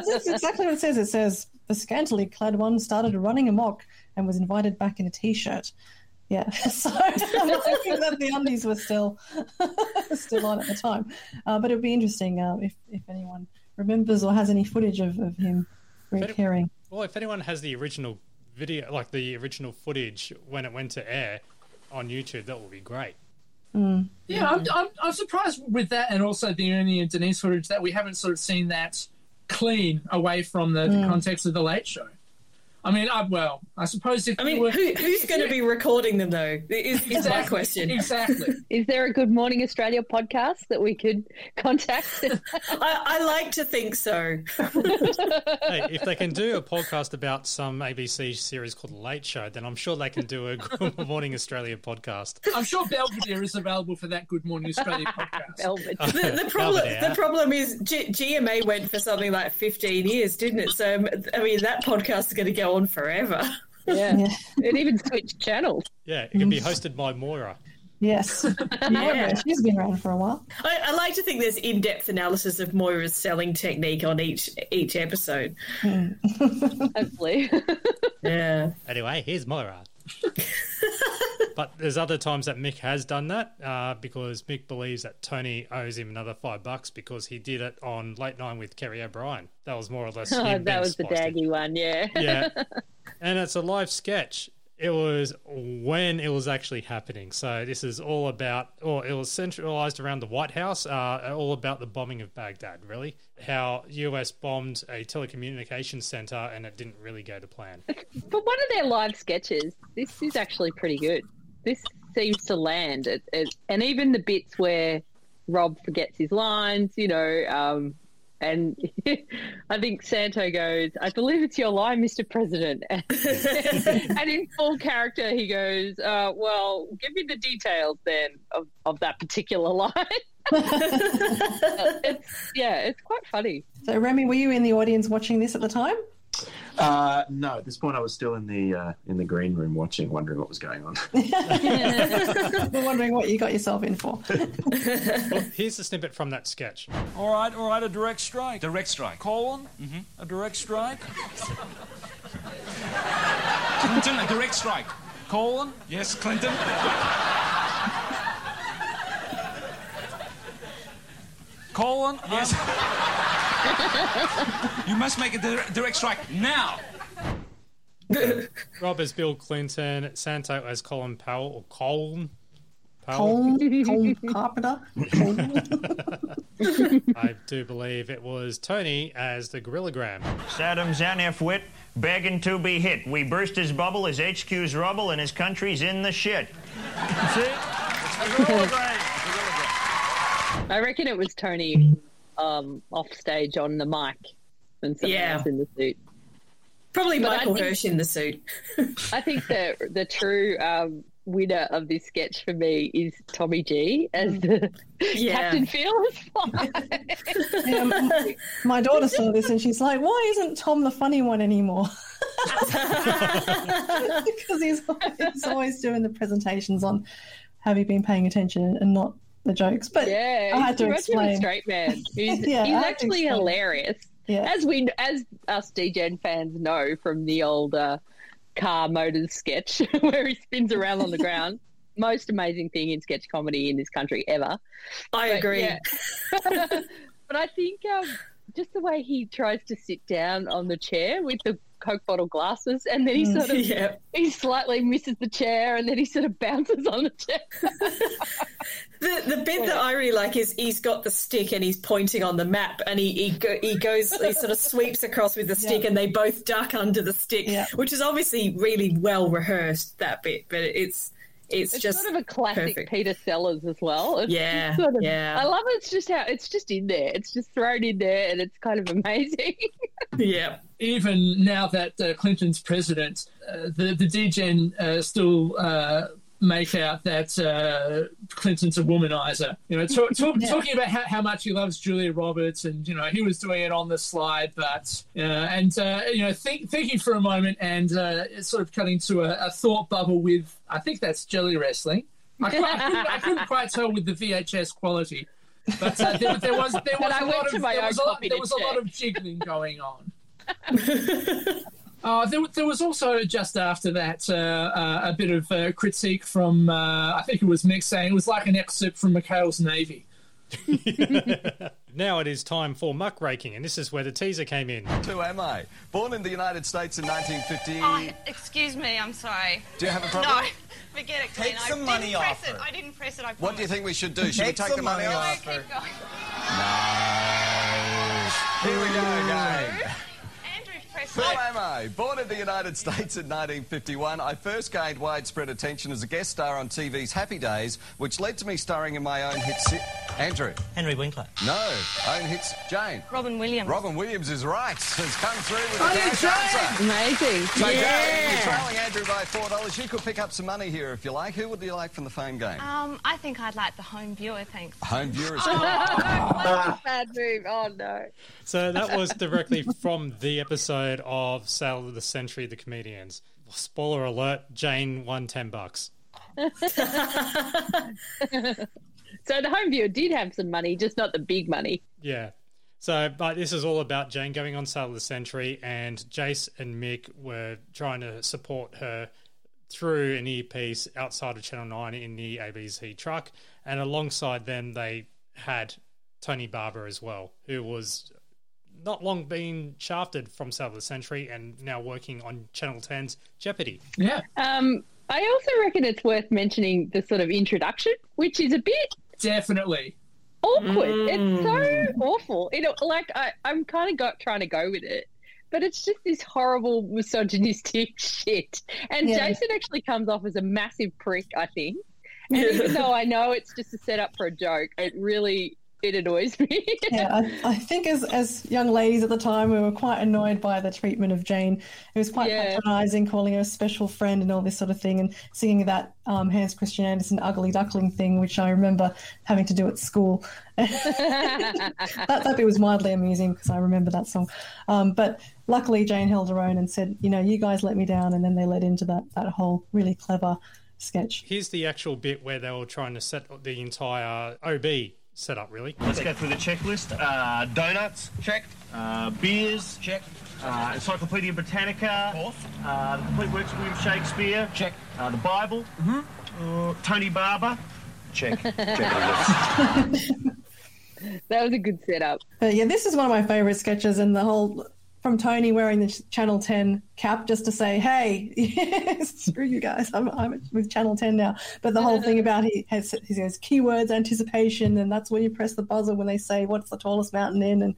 Speaker 11: that's exactly what it says. It says the scantily clad one started running amok and was invited back in a t-shirt. Yeah, so I'm thinking that the undies were still still on at the time. Uh, but it would be interesting uh, if if anyone remembers or has any footage of, of him reappearing.
Speaker 1: Well, if anyone has the original video, like the original footage when it went to air on YouTube, that would be great.
Speaker 11: Mm.
Speaker 3: Yeah, I'm, I'm, I'm surprised with that, and also the Ernie and Denise footage that we haven't sort of seen that clean away from the, the
Speaker 14: Mm.
Speaker 3: context of the Late Show. I mean, I, well, I suppose if
Speaker 14: I mean,
Speaker 3: were,
Speaker 14: who, who's going to be recording them though? Is, is my question.
Speaker 3: Exactly.
Speaker 4: Is there a Good Morning Australia podcast that we could contact?
Speaker 14: I, I like to think so.
Speaker 1: hey, if they can do a podcast about some ABC series called The Late Show, then I'm sure they can do a Good Morning Australia podcast.
Speaker 3: I'm sure Belvedere is available for that Good Morning Australia podcast.
Speaker 14: The, the problem,
Speaker 1: Belvedere.
Speaker 14: the problem is G- GMA went for something like 15 years, didn't it? So, I mean, that podcast is going to go on forever.
Speaker 4: Yeah. it even switched channels.
Speaker 1: Yeah, it can be hosted by Moira.
Speaker 11: Yes, yeah. she's been around for a while.
Speaker 14: I, I like to think there's in-depth analysis of Moira's selling technique on each each episode. Hmm.
Speaker 4: Hopefully.
Speaker 14: yeah.
Speaker 1: Anyway, here's Moira. But there's other times that Mick has done that uh, because Mick believes that Tony owes him another five bucks because he did it on Lateline with Kerry O'Brien. That was more or less.
Speaker 4: Oh, that was the
Speaker 1: spiced in.
Speaker 4: one, yeah.
Speaker 1: Yeah. and it's a live sketch. It was when it was actually happening. So this is all about, or it was centralized around the White House, uh, all about the bombing of Baghdad, really. How US bombed a telecommunications center and it didn't really go to plan.
Speaker 4: But one of their live sketches, this is actually pretty good. This seems to land, it, it, and even the bits where Rob forgets his lines, you know, um, and I think Santo goes, "I believe it's your line, Mr. President," and, and in full character he goes, uh, "Well, give me the details then of, of that particular line." it's yeah, it's quite funny.
Speaker 11: So, Remy, were you in the audience watching this at the time?
Speaker 2: Uh, no, at this point I was still in the uh, in the green room watching, wondering what was going on.
Speaker 11: We're wondering what you got yourself in for.
Speaker 1: well, here's the snippet from that sketch.
Speaker 6: All right, all right, a direct strike.
Speaker 5: Direct strike.
Speaker 6: Colon? Mm-hmm. A direct strike?
Speaker 5: Clinton, a direct strike.
Speaker 6: Colon?
Speaker 5: Yes, Clinton.
Speaker 6: Colon?
Speaker 5: Yes. you must make a di- direct strike now.
Speaker 1: Rob as Bill Clinton, Santo as Colin Powell, or Colin
Speaker 11: Colin, Colin Carpenter.
Speaker 1: I do believe it was Tony as the Gorillagram.
Speaker 10: Saddam Zanifwit begging to be hit. We burst his bubble, his HQ's rubble, and his country's in the shit.
Speaker 6: See?
Speaker 4: I reckon it was Tony um, off stage on the mic and someone
Speaker 14: Yeah.
Speaker 4: else in the suit.
Speaker 14: Probably
Speaker 4: But
Speaker 14: Michael
Speaker 4: think-
Speaker 14: Hirsch in the suit.
Speaker 4: I think the the true um, winner of this sketch for me is Tommy G as the
Speaker 14: Yeah.
Speaker 4: Captain Fearless.
Speaker 11: Yeah, my, my daughter saw this and she's like, "Why isn't Tom the funny one anymore?" because he's, he's always doing the presentations on "Have you been paying attention?" and not the jokes. But
Speaker 4: yeah,
Speaker 11: I
Speaker 4: he's
Speaker 11: had to
Speaker 4: too a
Speaker 11: explain.
Speaker 4: straight man. He's,
Speaker 11: Yeah,
Speaker 4: he's
Speaker 11: I had to
Speaker 4: actually hilarious.
Speaker 11: Yeah.
Speaker 4: As we, as us DGen fans know from the old uh, car motors sketch where he spins around on the ground. Most amazing thing in sketch comedy in this country ever.
Speaker 14: I
Speaker 4: But,
Speaker 14: agree.
Speaker 4: yeah. but I think um, just the way he tries to sit down on the chair with the Coke bottle glasses, and then he
Speaker 14: Mm.
Speaker 4: sort of
Speaker 14: Yeah.
Speaker 4: he slightly misses the chair, and then he sort of bounces on the chair.
Speaker 14: The the bit that I really like is he's got the stick and he's pointing on the map and he he, go, he goes he sort of sweeps across with the stick
Speaker 11: Yeah.
Speaker 14: and they both duck under the stick,
Speaker 11: Yeah.
Speaker 14: which is obviously really well rehearsed that bit, but it's it's,
Speaker 4: It's
Speaker 14: just
Speaker 4: sort of a classic
Speaker 14: perfect.
Speaker 4: Peter Sellers as well. It's
Speaker 14: Yeah,
Speaker 4: sort of,
Speaker 14: yeah.
Speaker 4: I love it. It's just how it's just in there. It's just thrown in there, and it's kind of amazing.
Speaker 14: yeah.
Speaker 3: even now that uh, Clinton's president, uh, the the DGen uh, still uh, make out that uh, Clinton's a womanizer. You know, talk, talk,
Speaker 11: Yeah.
Speaker 3: talking about how, how much he loves Julia Roberts, and you know he was doing it on the slide, but uh, and uh, you know think, thinking for a moment and uh, sort of cutting to a, a thought bubble with I think that's jelly wrestling. I, cou- I, couldn't, I couldn't quite tell with the VHS quality. But uh, there, there was there was
Speaker 4: I
Speaker 3: a
Speaker 4: went
Speaker 3: lot of there was a lot, there was a lot of jiggling going on. Uh, there, there was also just after that uh, uh, a bit of uh, critique from uh, I think it was Mick saying it was like an excerpt from McHale's Navy.
Speaker 1: Now it is time for muckraking, and this is where the teaser came in.
Speaker 21: Who am I? Born in the United States in 1950.
Speaker 13: Oh, excuse me, I'm sorry.
Speaker 21: Do you have a problem?
Speaker 13: No, forget it, Clint.
Speaker 21: Take some
Speaker 13: I
Speaker 21: money off
Speaker 13: it. I didn't press it. I
Speaker 21: What do you think we should do? Should we
Speaker 17: Take
Speaker 21: take
Speaker 17: some
Speaker 21: the money
Speaker 17: money
Speaker 21: off?
Speaker 13: No, keep going.
Speaker 21: Nice. Here we go again.
Speaker 13: Andrew, press
Speaker 21: Who am I? Born in the United States in 1951, I first gained widespread attention as a guest star on TV's Happy Days, which led to me starring in my own hit. Si- Andrew.
Speaker 10: Henry Winkler.
Speaker 21: No. Own hits. Jane.
Speaker 13: Robin Williams.
Speaker 21: Robin Williams is right. Has come through with
Speaker 3: Oh,
Speaker 21: a
Speaker 3: yeah,
Speaker 21: correct
Speaker 3: Jane!
Speaker 21: answer.
Speaker 4: Amazing.
Speaker 21: So, Jane,
Speaker 13: Yeah.
Speaker 21: you're trailing Andrew by four dollars. You could pick up some money here if you like. Who would you like from the phone game?
Speaker 13: Um, I think I'd like the home viewer, thanks.
Speaker 21: Home viewers.
Speaker 4: Bad move. Oh no.
Speaker 1: So that was directly from the episode of Sale of the Century, the comedians. Spoiler alert: Jane won ten bucks.
Speaker 4: So the home viewer did have some money, just not the big money.
Speaker 1: Yeah. So, but this is all about Jane going on Sale of the Century, and Jace and Mick were trying to support her through an earpiece outside of Channel 9 in the ABC truck. And alongside them, they had Tony Barber as well, who was not long been shafted from Sale of the Century and now working on Channel 10's Jeopardy.
Speaker 3: Yeah.
Speaker 4: Um, I also reckon it's worth mentioning the sort of introduction, which is a bit
Speaker 3: Definitely.
Speaker 4: awkward. It's
Speaker 3: Mm.
Speaker 4: so awful. You know, like I, I'm kind of got trying to go with it, but it's just this horrible misogynistic shit. And
Speaker 11: Yeah.
Speaker 4: Jason actually comes off as a massive prick, I think. And even though I know it's just a setup for a joke, it really it annoys me.
Speaker 11: yeah, I, I think as as young ladies at the time, we were quite annoyed by the treatment of Jane. It was quite
Speaker 4: Yeah.
Speaker 11: patronising, calling her a special friend and all this sort of thing, and singing that um, Hans Christian Andersen "Ugly Duckling" thing, which I remember having to do at school. that, that bit was mildly amusing because I remember that song. Um, but luckily, Jane held her own and said, "You know, you guys let me down," and then they led into that that whole really clever sketch.
Speaker 1: Here's the actual bit where they were trying to set the entire OB setup, really.
Speaker 5: Let's go through the checklist. Uh, donuts, check. Uh, beers, check. Uh, Encyclopedia Britannica, uh, the complete works of William Shakespeare, check. Uh, the Bible, mm-hmm. uh, Tony Barber, check.
Speaker 4: that was a good setup.
Speaker 11: But yeah, this is one of my favorite sketches, in the whole from Tony wearing the Channel 10 cap just to say, "Hey, screw you guys, I'm, I'm with Channel 10 now." But the whole thing about he has he says keywords anticipation, and that's when you press the buzzer when they say what's the tallest mountain in, and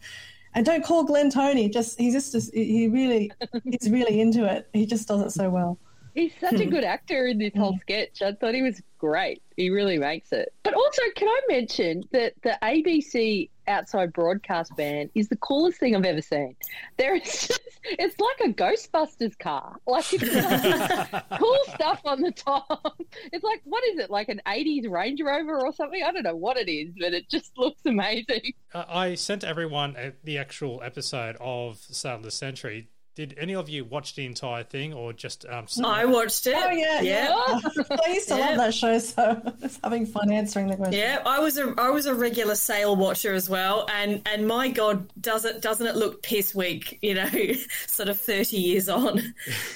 Speaker 11: and don't call Glenn Tony. Just he's just he really he's really into it. He just does it so well.
Speaker 4: He's such
Speaker 11: Hmm.
Speaker 4: a good actor in this whole sketch. I thought he was great. He really makes it. But also, can I mention that the ABC outside broadcast van is the coolest thing I've ever seen. There is just, it's like a Ghostbusters car. Like like cool stuff on the top. It's like what is it? Like an '80s Range Rover or something? I don't know what it is, but it just looks amazing.
Speaker 1: Uh, I sent everyone uh, the actual episode of the Century. Did any of you watch the entire thing or just um, some-
Speaker 14: I watched it.
Speaker 11: Oh yeah, yeah. I used to
Speaker 14: Yeah.
Speaker 11: love that show, so I was having fun answering the question.
Speaker 14: Yeah, I was a I was a regular sale watcher as well, and and my god, does it doesn't it look piss weak? You know, sort of thirty years on,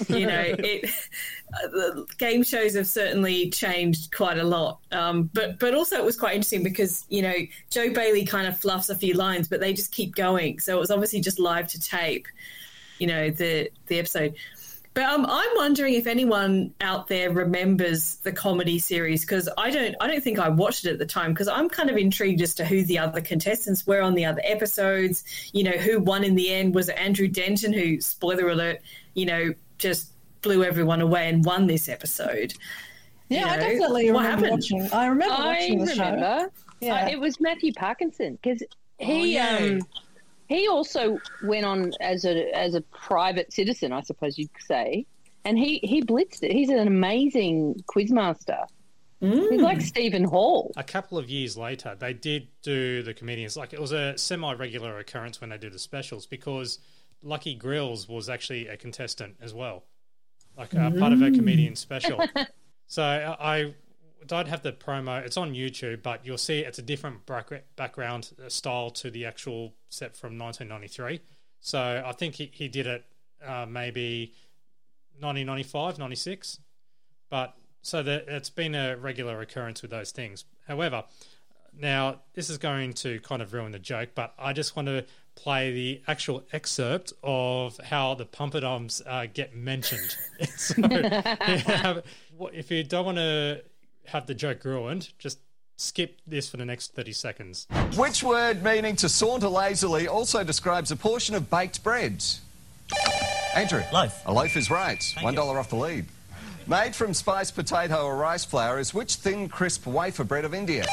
Speaker 14: you know, it. uh, game shows have certainly changed quite a lot, um, but but also it was quite interesting because you know Jo Bailey kind of fluffs a few lines, but they just keep going. So it was obviously just live to tape, you know, the the episode. But um, I'm wondering if anyone out there remembers the comedy series because I don't. I don't think I watched it at the time because I'm kind of intrigued as to who the other contestants were on the other episodes. You know, who won in the end? Was it Andrew Denton who, spoiler alert, you know, just blew everyone away and won this episode?
Speaker 11: Yeah,
Speaker 14: You
Speaker 11: I definitely
Speaker 14: what
Speaker 11: remember
Speaker 14: happened?
Speaker 11: watching. I remember
Speaker 4: I
Speaker 11: watching the show.
Speaker 4: remember.
Speaker 11: Yeah.
Speaker 4: Uh, it was Matthew Parkinson because he
Speaker 11: Oh, yeah.
Speaker 4: um, he also went on as a as a private citizen, I suppose you'd say, and he he blitzed it. He's an amazing quizmaster. He's like Stephen Hall.
Speaker 1: a couple of years later, they did do the comedians. Like it was a semi-regular occurrence when they do the specials because Lucky Grills was actually a contestant as well, like uh, part of a comedian special. so I, I don't have the promo. It's on YouTube, but you'll see it's a different back- background uh, style to the actual set from 1993. So I think he, he did it uh, maybe 1995, 96. But so that it's been a regular occurrence with those things. However, now this is going to kind of ruin the joke, but I just want to play the actual excerpt of how the Papadums uh, get mentioned. so, yeah, if you don't want to have the joke ruined, just skip this for the next 30 seconds.
Speaker 21: Which word meaning to saunter lazily also describes a portion of baked bread? Andrew. Loaf. A loaf is right. One dollar off the lead. Made from spiced potato or rice flour is which thin, crisp wafer bread of India?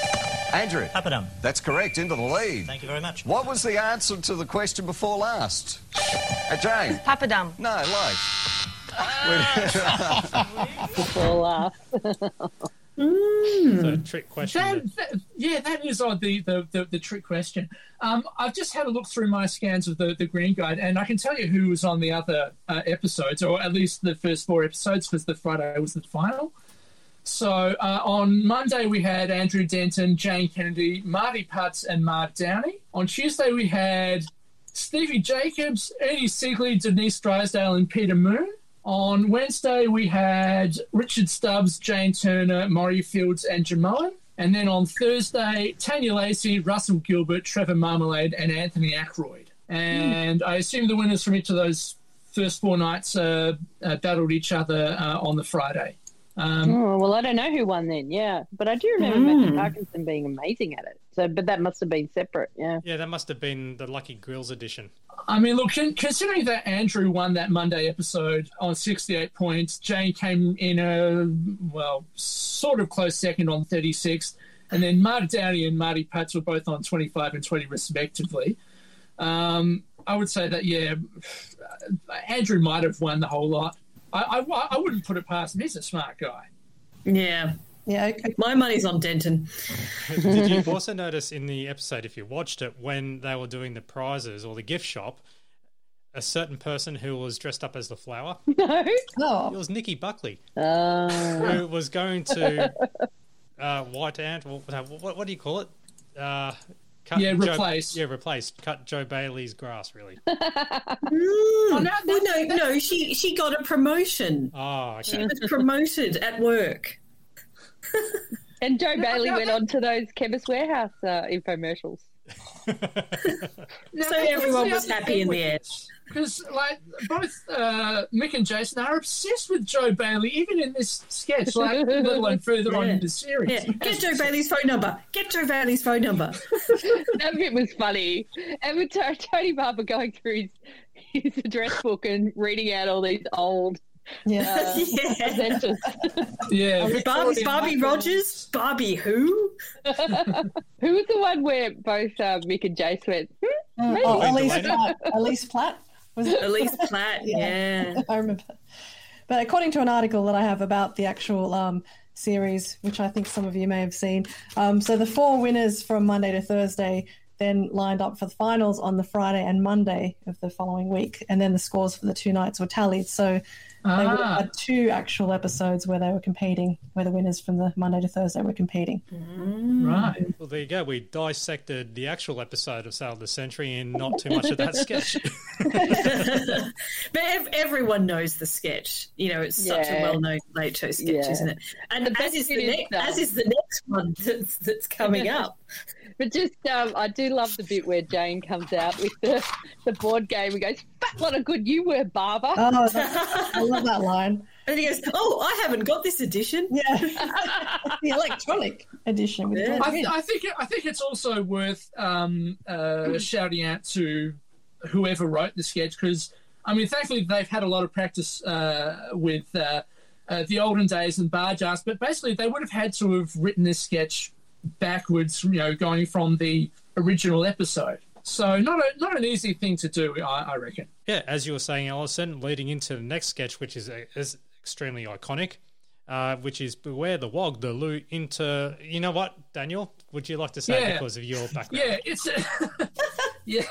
Speaker 21: Andrew.
Speaker 22: Papadum.
Speaker 21: That's correct. Into the lead.
Speaker 22: Thank you very much.
Speaker 21: What was the answer to the question before last? Uh, Jane.
Speaker 13: Papadum.
Speaker 21: No, loaf.
Speaker 4: Before laugh.
Speaker 1: So, trick question.
Speaker 3: That, that- yeah, that is odd. The the, the, the trick question. Um, I've just had a look through my scans of the, the Green Guide, and I can tell you who was on the other uh, episodes, or at least the first four episodes, because the Friday was the final. So uh, on Monday we had Andrew Denton, Jane Kennedy, Marty Putz, and Mark Downey. On Tuesday we had Stevie Jacobs, Ernie Sigley, Denise Drysdale, and Peter Moon. On Wednesday we had Richard Stubbs, Jane Turner, Maurie Fields, and Jimeoin. And then on Thursday, Tanya Lacey, Russell Gilbert, Trevor Marmalade, and Anthony Ackroyd. and I assume the winners from each of those first four nights uh, uh, battled each other uh, on the Friday. Um,
Speaker 4: oh, well, I don't know who won then. Yeah, but I do remember
Speaker 3: Hmm.
Speaker 4: Matthew Parkinson being amazing at it. So, but that must have been separate. Yeah.
Speaker 1: Yeah, that must have been the Lucky Grills edition.
Speaker 3: I mean, look, considering that Andrew won that Monday episode on 68 points, Jane came in a, well, sort of close second on 36, and then Marty Downey and Marty Pats were both on 25 and 20 respectively. Um, I would say that, yeah, Andrew might have won the whole lot. I, I, I wouldn't put it past him. He's a smart guy.
Speaker 14: Yeah.
Speaker 11: Yeah. Okay.
Speaker 14: My money's on Denton.
Speaker 1: Did you also notice in the episode, if you watched it, when they were doing the prizes or the gift shop, a certain person who was dressed up as the flower?
Speaker 4: No.
Speaker 11: Oh.
Speaker 1: It was Nicky Buckley,
Speaker 4: Oh.
Speaker 1: who was going to uh, White Ant. What, what, what do you call it? Uh, cut
Speaker 3: Yeah,
Speaker 1: Joe-
Speaker 3: replace.
Speaker 1: yeah, replace. Cut Jo Bailey's grass, really.
Speaker 14: Oh, no, no, no. She she got a promotion.
Speaker 1: Oh,
Speaker 14: She was promoted at work.
Speaker 4: And Jo Bailey went on to those Chemist Warehouse uh, infomercials.
Speaker 14: So everyone was happy in the end.
Speaker 3: Because, like, both uh, Mick and Jason are obsessed with Jo Bailey, even in this sketch, like, let alone further on in the series.
Speaker 14: Yeah. Get Jo Bailey's phone number. Get Jo Bailey's phone number.
Speaker 4: that bit was funny. And with Tony Barber going through his, his address book and reading out all these old
Speaker 11: Yeah.
Speaker 4: uh,
Speaker 14: Yeah.
Speaker 3: Yeah,
Speaker 14: Barbie, Barbie Rogers? Barbie who?
Speaker 4: Who was the one where both uh, Mick and Jace went, hmm,
Speaker 11: Uh, oh, Elise Platt. Elise Platt. Was it?
Speaker 14: Elise Platt, yeah.
Speaker 11: I remember. But according to an article that I have about the actual um, series, which I think some of you may have seen, um, so the four winners from Monday to Thursday then lined up for the finals on the Friday and Monday of the following week, and then the scores for the two nights were tallied. So they would have
Speaker 3: Ah.
Speaker 11: had two actual episodes where they were competing, where the winners from the Monday to Thursday were competing.
Speaker 3: Right.
Speaker 1: Well, there you go. We dissected the actual episode of Sale of the Century and not too much of that sketch.
Speaker 14: But ev- everyone knows the sketch. You know, it's such a well-known late show sketch,
Speaker 4: Yeah.
Speaker 14: isn't it? And
Speaker 4: The
Speaker 14: as
Speaker 4: best
Speaker 14: is, the
Speaker 4: bit is,
Speaker 14: next,
Speaker 4: um,
Speaker 14: as is the next one that's, that's coming up.
Speaker 4: But just, um, I do love the bit where Jane comes out with the, the board game and goes, fat lot of good you were, Barber.
Speaker 11: Oh, I love that line.
Speaker 14: And he goes, "Oh, I haven't got this edition."
Speaker 11: Yeah, the electronic edition. With
Speaker 14: Yeah.
Speaker 3: I,
Speaker 11: Reed.
Speaker 3: I think I think it's also worth um, uh, shouting out to whoever wrote the sketch because I mean, thankfully they've had a lot of practice uh, with uh, uh, the olden days and Bargearse, but basically they would have had to have written this sketch backwards, you know, going from the original episode. So not a, not an easy thing to do, I, I reckon.
Speaker 1: Yeah, as you were saying, Alison, leading into the next sketch, which is, is extremely iconic, uh, which is Beware the Wog, the Lou inter. You know what, Daniel? Would you like to say
Speaker 3: Yeah.
Speaker 1: because of your background?
Speaker 3: Yeah, it's yeah,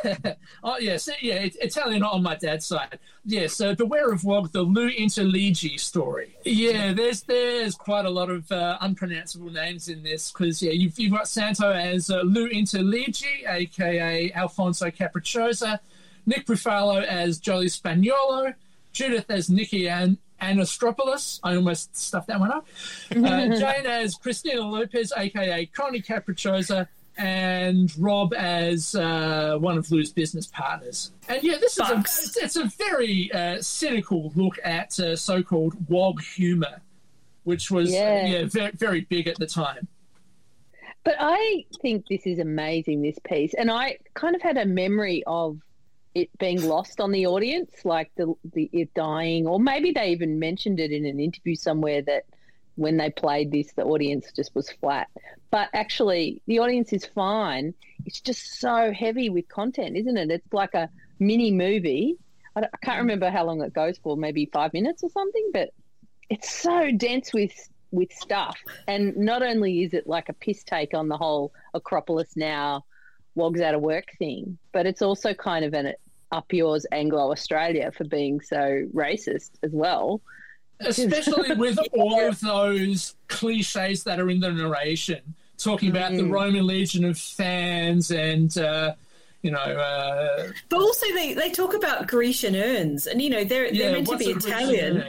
Speaker 3: oh yes, yeah, it, Italian on my dad's side. Yeah, so beware of Wog, the Lou Interligi story. Yeah, there's there's quite a lot of uh, unpronounceable names in this because yeah, you've, you've got Santo as uh, Lou Interligi, aka Alfonso Capricciosa, Nick Bufalo as Joey Spagnolo, Judith as Nikki An- Anastropoulos. I almost stuffed that one up. Uh, Jane as Christina Lopez, aka Connie Capricciosa, and Rob as uh, one of Lou's business partners. And yeah, this is a, it's, it's a very uh, cynical look at uh, so-called WOG humor, which was
Speaker 4: Yeah.
Speaker 3: yeah, very, very big at the time.
Speaker 4: But I think this is amazing, this piece. And I kind of had a memory of it being lost on the audience, like the, the it dying, or maybe they even mentioned it in an interview somewhere that when they played this, the audience just was flat. But actually, the audience is fine. It's just so heavy with content, isn't it? It's like a mini movie. I, I can't mm. remember how long it goes for, maybe five minutes or something, but it's so dense with with stuff. And not only is it like a piss take on the whole Acropolis now wogs out of work thing, but it's also kind of an up yours Anglo Australia for being so racist as well.
Speaker 3: Especially with all of those cliches that are in the narration, talking about the
Speaker 14: Mm.
Speaker 3: Roman legion of fans and uh, you know, uh,
Speaker 14: But also, they, they talk about Grecian urns, and you know they're they're meant to be Italian.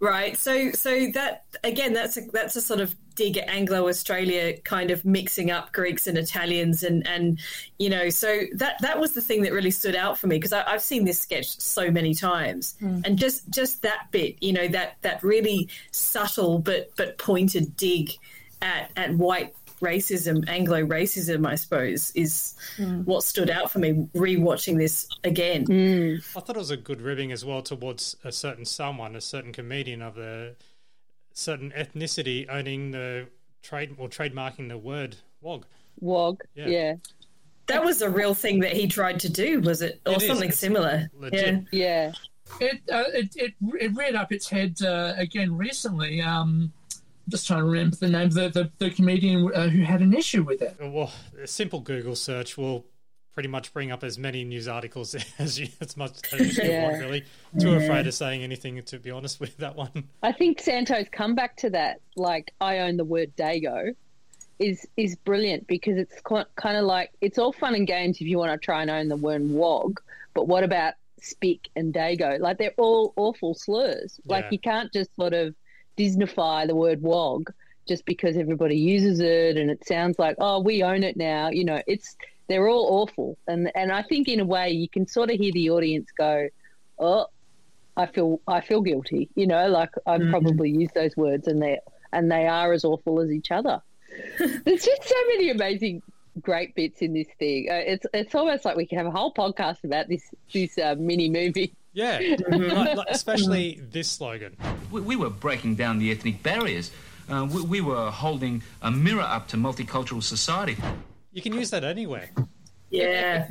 Speaker 14: Right? So, so that again, that's a, that's a sort of dig at Anglo Australia, kind of mixing up Greeks and Italians, and and you know, so that that was the thing that really stood out for me because I've seen this sketch so many times,
Speaker 11: Mm.
Speaker 14: and just just that bit, you know, that that really subtle but but pointed dig at at white racism, Anglo racism, I suppose, is what stood out for me rewatching this again.
Speaker 1: I thought it was a good ribbing as well towards a certain someone, a certain comedian of a certain ethnicity owning the trade or trademarking the word wog.
Speaker 4: Wog,
Speaker 1: Yeah.
Speaker 4: yeah.
Speaker 14: That was a real thing that he tried to do, was it, or
Speaker 1: It is.
Speaker 14: something
Speaker 1: It's
Speaker 14: similar?
Speaker 1: legit.
Speaker 4: Yeah.
Speaker 3: It, uh, it it it reared up its head uh, again recently. Um, I'm just trying to remember the name of the the, the comedian uh, who had an issue with it.
Speaker 1: Well, a simple Google search will pretty much bring up as many news articles as you as much as you
Speaker 4: Yeah.
Speaker 1: want. Really, too
Speaker 4: Yeah.
Speaker 1: afraid of saying anything to be honest with that one.
Speaker 4: I think Santo's comeback to that, like I own the word Dago, is is brilliant because it's kind of like it's all fun and games if you want to try and own the word wog, but what about spick and Dago? Like they're all awful slurs. Like
Speaker 1: Yeah.
Speaker 4: you can't just sort of Disneyfy the word wog just because everybody uses it and it sounds like oh we own it now. You know, it's they're all awful, and and I think in a way you can sort of hear the audience go, oh. I feel I feel guilty. You know, like I
Speaker 14: Mm-hmm.
Speaker 4: probably use those words, and they and they are as awful as each other. There's just so many amazing, great bits in this thing. Uh, it's it's almost like we can have a whole podcast about this this uh, mini movie.
Speaker 1: Yeah, like, like, especially this slogan.
Speaker 22: We, we were breaking down the ethnic barriers. Uh, we, we were holding a mirror up to multicultural society.
Speaker 1: You can use that anywhere.
Speaker 14: Yeah.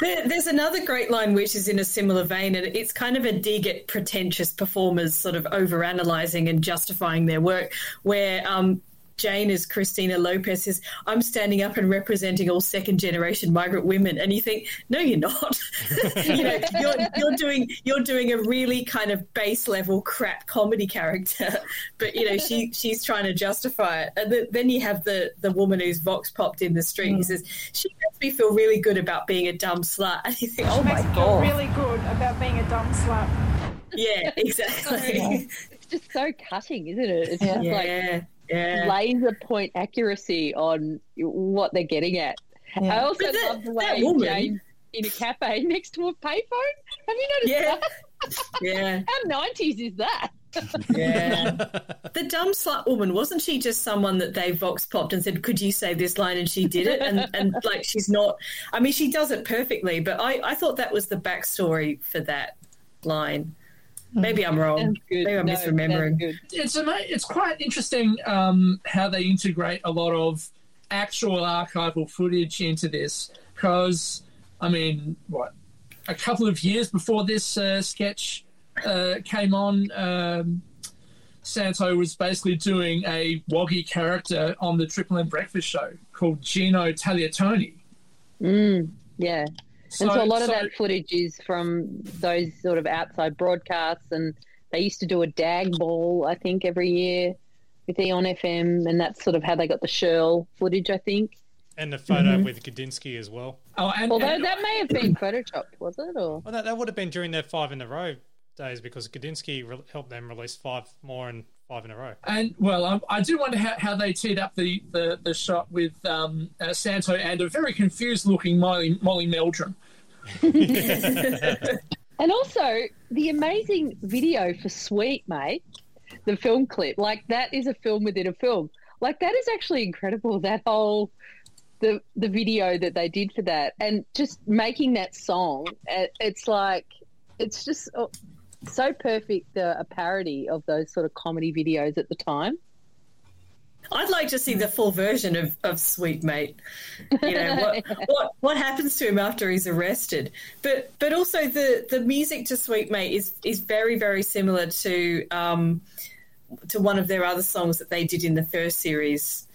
Speaker 14: There, there's another great line which is in a similar vein, and it's kind of a dig at pretentious performers sort of overanalyzing and justifying their work, where um, Jane as Christina Lopez says, I'm standing up and representing all second generation migrant women. And you think, no, you're not. you know, you're, you're doing you're doing a really kind of base level crap comedy character, but you know, she she's trying to justify it. And th- then you have the the woman who's vox popped in the street. He mm. says, She makes me feel really good about being a dumb slut. And you think, Oh my
Speaker 23: Makes me feel
Speaker 14: god.
Speaker 23: really good about being a dumb slut.
Speaker 14: Yeah, exactly.
Speaker 4: It's just so cutting, isn't it? It's just
Speaker 14: Yeah,
Speaker 4: like
Speaker 14: yeah.
Speaker 4: laser point accuracy on what they're getting at.
Speaker 14: Yeah.
Speaker 4: I also
Speaker 14: that-
Speaker 4: love the way
Speaker 14: woman-
Speaker 4: Jane's in a cafe next to a payphone. Have you noticed
Speaker 14: Yeah.
Speaker 4: that?
Speaker 14: Yeah.
Speaker 4: How nineties is that?
Speaker 14: Yeah. the dumb slut woman, wasn't she just someone that they vox popped and said, Could you say this line? And she did it. And, and like, she's not, I mean, she does it perfectly, but I, I thought that was the backstory for that line. Maybe I'm wrong. Maybe I'm misremembering.
Speaker 3: It's ama- it's quite interesting um, how they integrate a lot of actual archival footage into this because I mean, what a couple of years before this uh, sketch uh, came on. Um, Santo was basically doing a woggy character on the Triple M Breakfast Show called Gino Tagliatoni.
Speaker 4: Mm, yeah. And
Speaker 3: So-
Speaker 4: so a lot of that footage is from those sort of outside broadcasts, and they used to do a dag ball, I think, every year with Eon FM, and that's sort of how they got the Shirl footage, I think.
Speaker 1: And the photo
Speaker 4: Mhm.
Speaker 1: with Gudinski as well.
Speaker 3: Oh, and,
Speaker 4: Although that may have been photoshopped, was it? Or
Speaker 1: Well, that, that would have been during their five in a row days because Gudinski re- helped them release five more and five in a row.
Speaker 3: And well, I, I do wonder how, how they teed up the, the, the shot with um, uh, Santo and a very confused looking Molly, Molly Meldrum.
Speaker 4: And also the amazing video for Sweet Mate, the film clip. Like that is a film within a film. Like that is actually incredible. That whole the the video that they did for that, and just making that song. it- It's like it's just oh, so perfect. Uh, a parody of those sort of comedy videos at the time.
Speaker 14: I'd like to see the full version of, of Sweet Mate. You know what, what what happens to him after he's arrested, but but also the, the music to Sweet Mate is is very very similar to um, to one of their other songs that they did in the first series.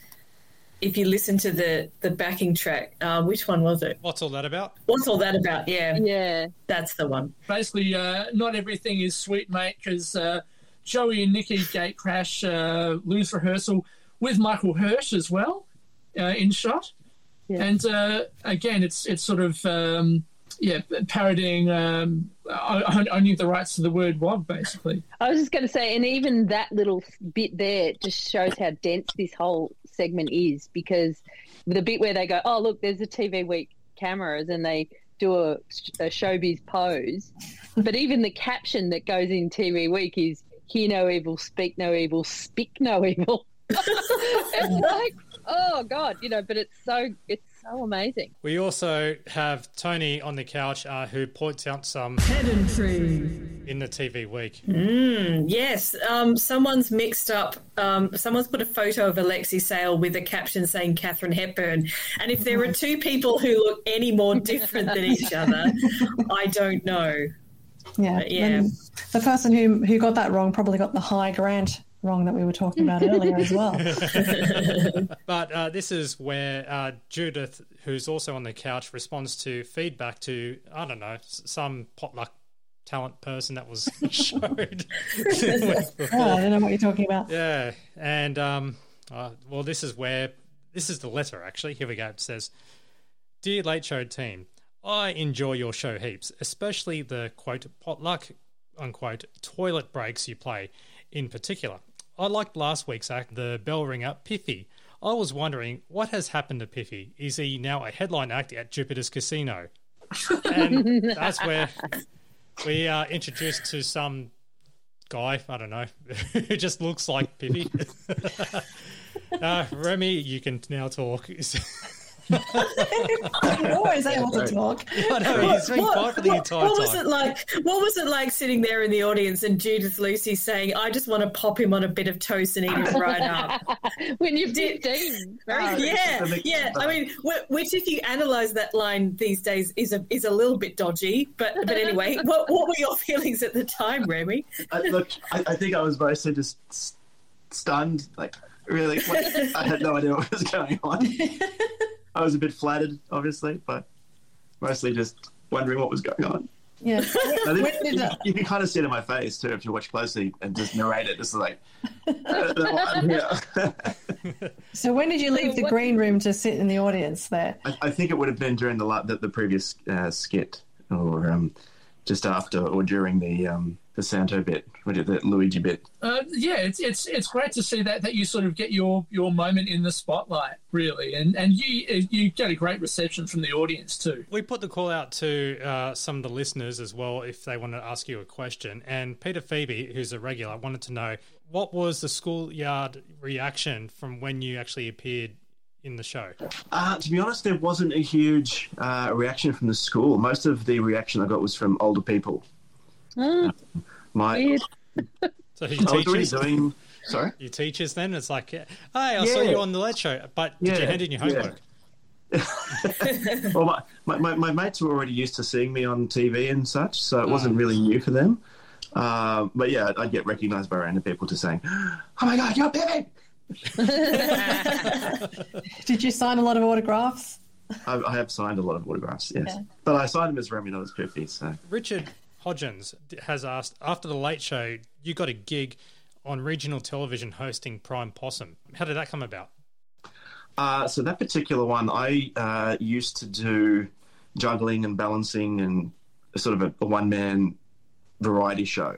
Speaker 14: If you listen to the the backing track, uh, which one was it?
Speaker 1: What's all that about?
Speaker 14: What's all that about? Yeah,
Speaker 4: yeah,
Speaker 14: that's the one.
Speaker 3: Basically, uh, not everything is Sweet Mate because uh, Joey and Nikki gate crash, uh, Lou's rehearsal with Michael Hirsch as well uh, in shot. And uh, again, it's it's sort of um, yeah, parodying um, o- only the rights to the word "wog," basically.
Speaker 4: I was just going to say, and even that little bit there just shows how dense this whole segment is because the bit where they go, oh, look, there's a TV Week cameras and they do a, a showbiz pose. but even the caption that goes in TV Week is hear no evil, speak no evil, speak no evil. it's like, oh, God, you know, but it's so, it's so amazing.
Speaker 1: We also have Tony on the couch uh, who points out some
Speaker 14: Pedantry.
Speaker 1: in the TV week.
Speaker 14: Mm, yes, um, someone's mixed up. Um, someone's put a photo of Alexei Sayle with a caption saying Katharine Hepburn. And if there are two people who look any more different than each other, I don't know.
Speaker 11: Yeah.
Speaker 14: But yeah.
Speaker 11: and The person who who got that wrong probably got the high grant wrong that we were talking about earlier as well.
Speaker 1: but uh, this is where uh, Judith, who's also on the couch, responds to feedback to, I don't know, some potluck talent person that was showed.
Speaker 11: Oh, I don't know what you're talking about.
Speaker 1: Yeah, and um, uh, well, this is where this is the letter. Actually, here we go. It says, "Dear Late Show team, I enjoy your show heaps, especially the quote potluck unquote toilet breaks you play. In particular, I liked last week's act, the bell ringer Piffy. I was wondering what has happened to Piffy. Is he now a headline act at Jupiter's Casino? And that's where we are introduced to some guy, I don't know, who just looks like Piffy. uh, Remy, you can now talk.
Speaker 11: You're always able to talk.
Speaker 1: I know, he's been quiet for the entire
Speaker 14: what was it like? What was it like sitting there in the audience and Judith Lucy saying, "I just want to pop him on a bit of toast and eat it right up"?
Speaker 4: when you're 15. Very
Speaker 14: yeah,
Speaker 4: good.
Speaker 14: yeah. I mean, which, if you analyse that line these days, is a is a little bit dodgy. But but anyway, what what were your feelings at the time, Remy?
Speaker 2: I, look, I, I think I was mostly just s- stunned. Like, really, what, I had no idea what was going on. I was a bit flattered, obviously, but mostly just wondering what was going on.
Speaker 11: Yeah.
Speaker 2: I think
Speaker 11: did
Speaker 2: you,
Speaker 11: that-
Speaker 2: you can kind of see it in my face too if you watch closely and just narrate it. Just like, I'm here.
Speaker 11: So when did you leave the green room to sit in the audience there?
Speaker 2: I, I think it would have been during the the, the previous uh, skit, or um, just after, or during the um, the Santo bit, what is it, the Luigi bit.
Speaker 3: Uh, yeah, it's it's it's great to see that that you sort of get your your moment in the spotlight, really, and and you you get a great reception from the audience too.
Speaker 1: We put the call out to uh, some of the listeners as well if they want to ask you a question. And Peter Phoebe, who's a regular, wanted to know what was the schoolyard reaction from when you actually appeared in the show?
Speaker 2: Uh, to be honest, there wasn't a huge uh, reaction from the school. Most of the reaction I got was from older people. My
Speaker 1: So
Speaker 2: I
Speaker 1: your
Speaker 2: was already
Speaker 1: teachers,
Speaker 2: doing. Sorry.
Speaker 1: your teachers then it's like, hey, I saw you on the Late Show, but did you hand in your
Speaker 2: yeah.
Speaker 1: homework?
Speaker 2: well, my, my, my, my mates were already used to seeing me on TV and such, so it wasn't really new for them. Uh, but yeah, I'd get recognised by random people to saying, "Oh my god, you're Pippin!"
Speaker 11: Did you sign a lot of autographs?
Speaker 2: I, I have signed a lot of autographs, yes,
Speaker 11: Yeah.
Speaker 2: but I signed them as Remy, not as Piffy. So
Speaker 1: Richard Hodgins has asked after the Late Show, you got a gig on regional television hosting Prime Possum. How did that come about?
Speaker 2: Uh, so that particular one, I uh, used to do juggling and balancing and sort of a, a one-man variety show,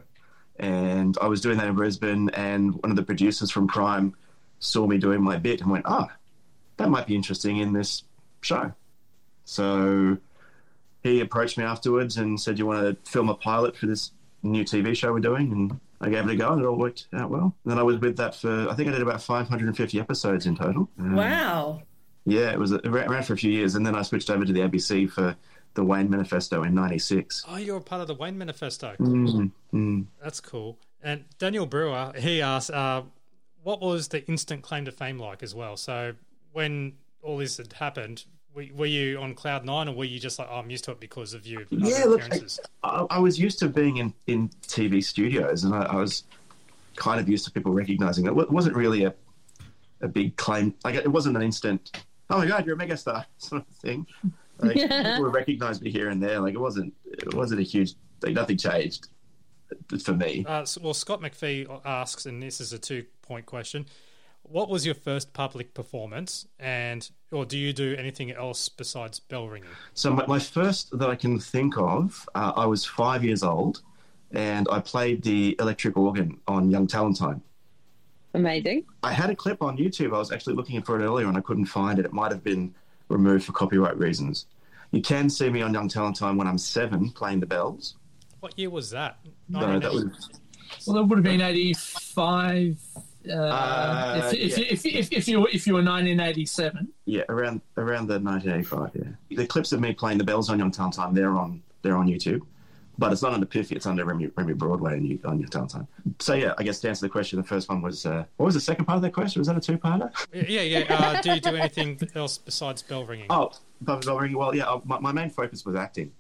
Speaker 2: and I was doing that in Brisbane. And one of the producers from Prime saw me doing my bit and went, "Ah, that might be interesting in this show." So he approached me afterwards and said, "You want to film a pilot for this new TV show we're doing?" And I gave it a go, and it all worked out well. And then I was with that for I think I did about 550 episodes in total. Um,
Speaker 14: Wow.
Speaker 2: yeah, it was it ran ran for a few years, and then I switched over to the ABC for the Wayne Manifesto in '96.
Speaker 1: Oh, you're a part of the Wayne Manifesto.
Speaker 2: Mm, mm.
Speaker 1: That's cool. And Daniel Brewer, he asked, uh, what was the instant claim to fame like as well? So when all this had happened, were, were you on cloud nine, or were you just like, oh, I'm used to it because of you?
Speaker 2: Yeah, look, I, I, I was used to being in, in TV studios, and I, I was kind of used to people recognizing it. It wasn't really a a big claim. Like it wasn't an instant. Oh my God, you're a megastar sort of thing. Like,
Speaker 4: Yeah.
Speaker 2: People would recognize me here and there. Like it wasn't. It wasn't a huge. Like nothing changed for me.
Speaker 1: Uh, s- well, Scott McPhee asks, and this is a two point question What was your first public performance, and or do you do anything else besides bell ringing?
Speaker 2: So my, my first that I can think of, uh, I was five years old, and I played the electric organ on Young Talent Time.
Speaker 4: Amazing.
Speaker 2: I had a clip on YouTube. I was actually looking for it earlier, and I couldn't find it. It might have been removed for copyright reasons. You can see me on Young Talent Time when I'm seven playing the bells.
Speaker 1: What year was that?
Speaker 2: No, that was
Speaker 3: Well, that would have been 85. Uh,
Speaker 2: Uh,
Speaker 3: if, if,
Speaker 2: yeah.
Speaker 3: if, if, if, you were, if you were 1987.
Speaker 2: yeah around around the 1985. Yeah, the clips of me playing the bells on Young Talent Time they're on they're on YouTube, but it's not under Piffy. It's under Remy, Remy Broadway on, you- on Young Talent Time. So yeah, I guess to answer the question, the first one was uh, what was the second part of that question? Was that a two-parter?
Speaker 1: Yeah, yeah. Uh, do you do anything else besides bell ringing?
Speaker 2: Oh, Bubba Bell Ringing. Well, yeah, uh, my, my main focus was acting.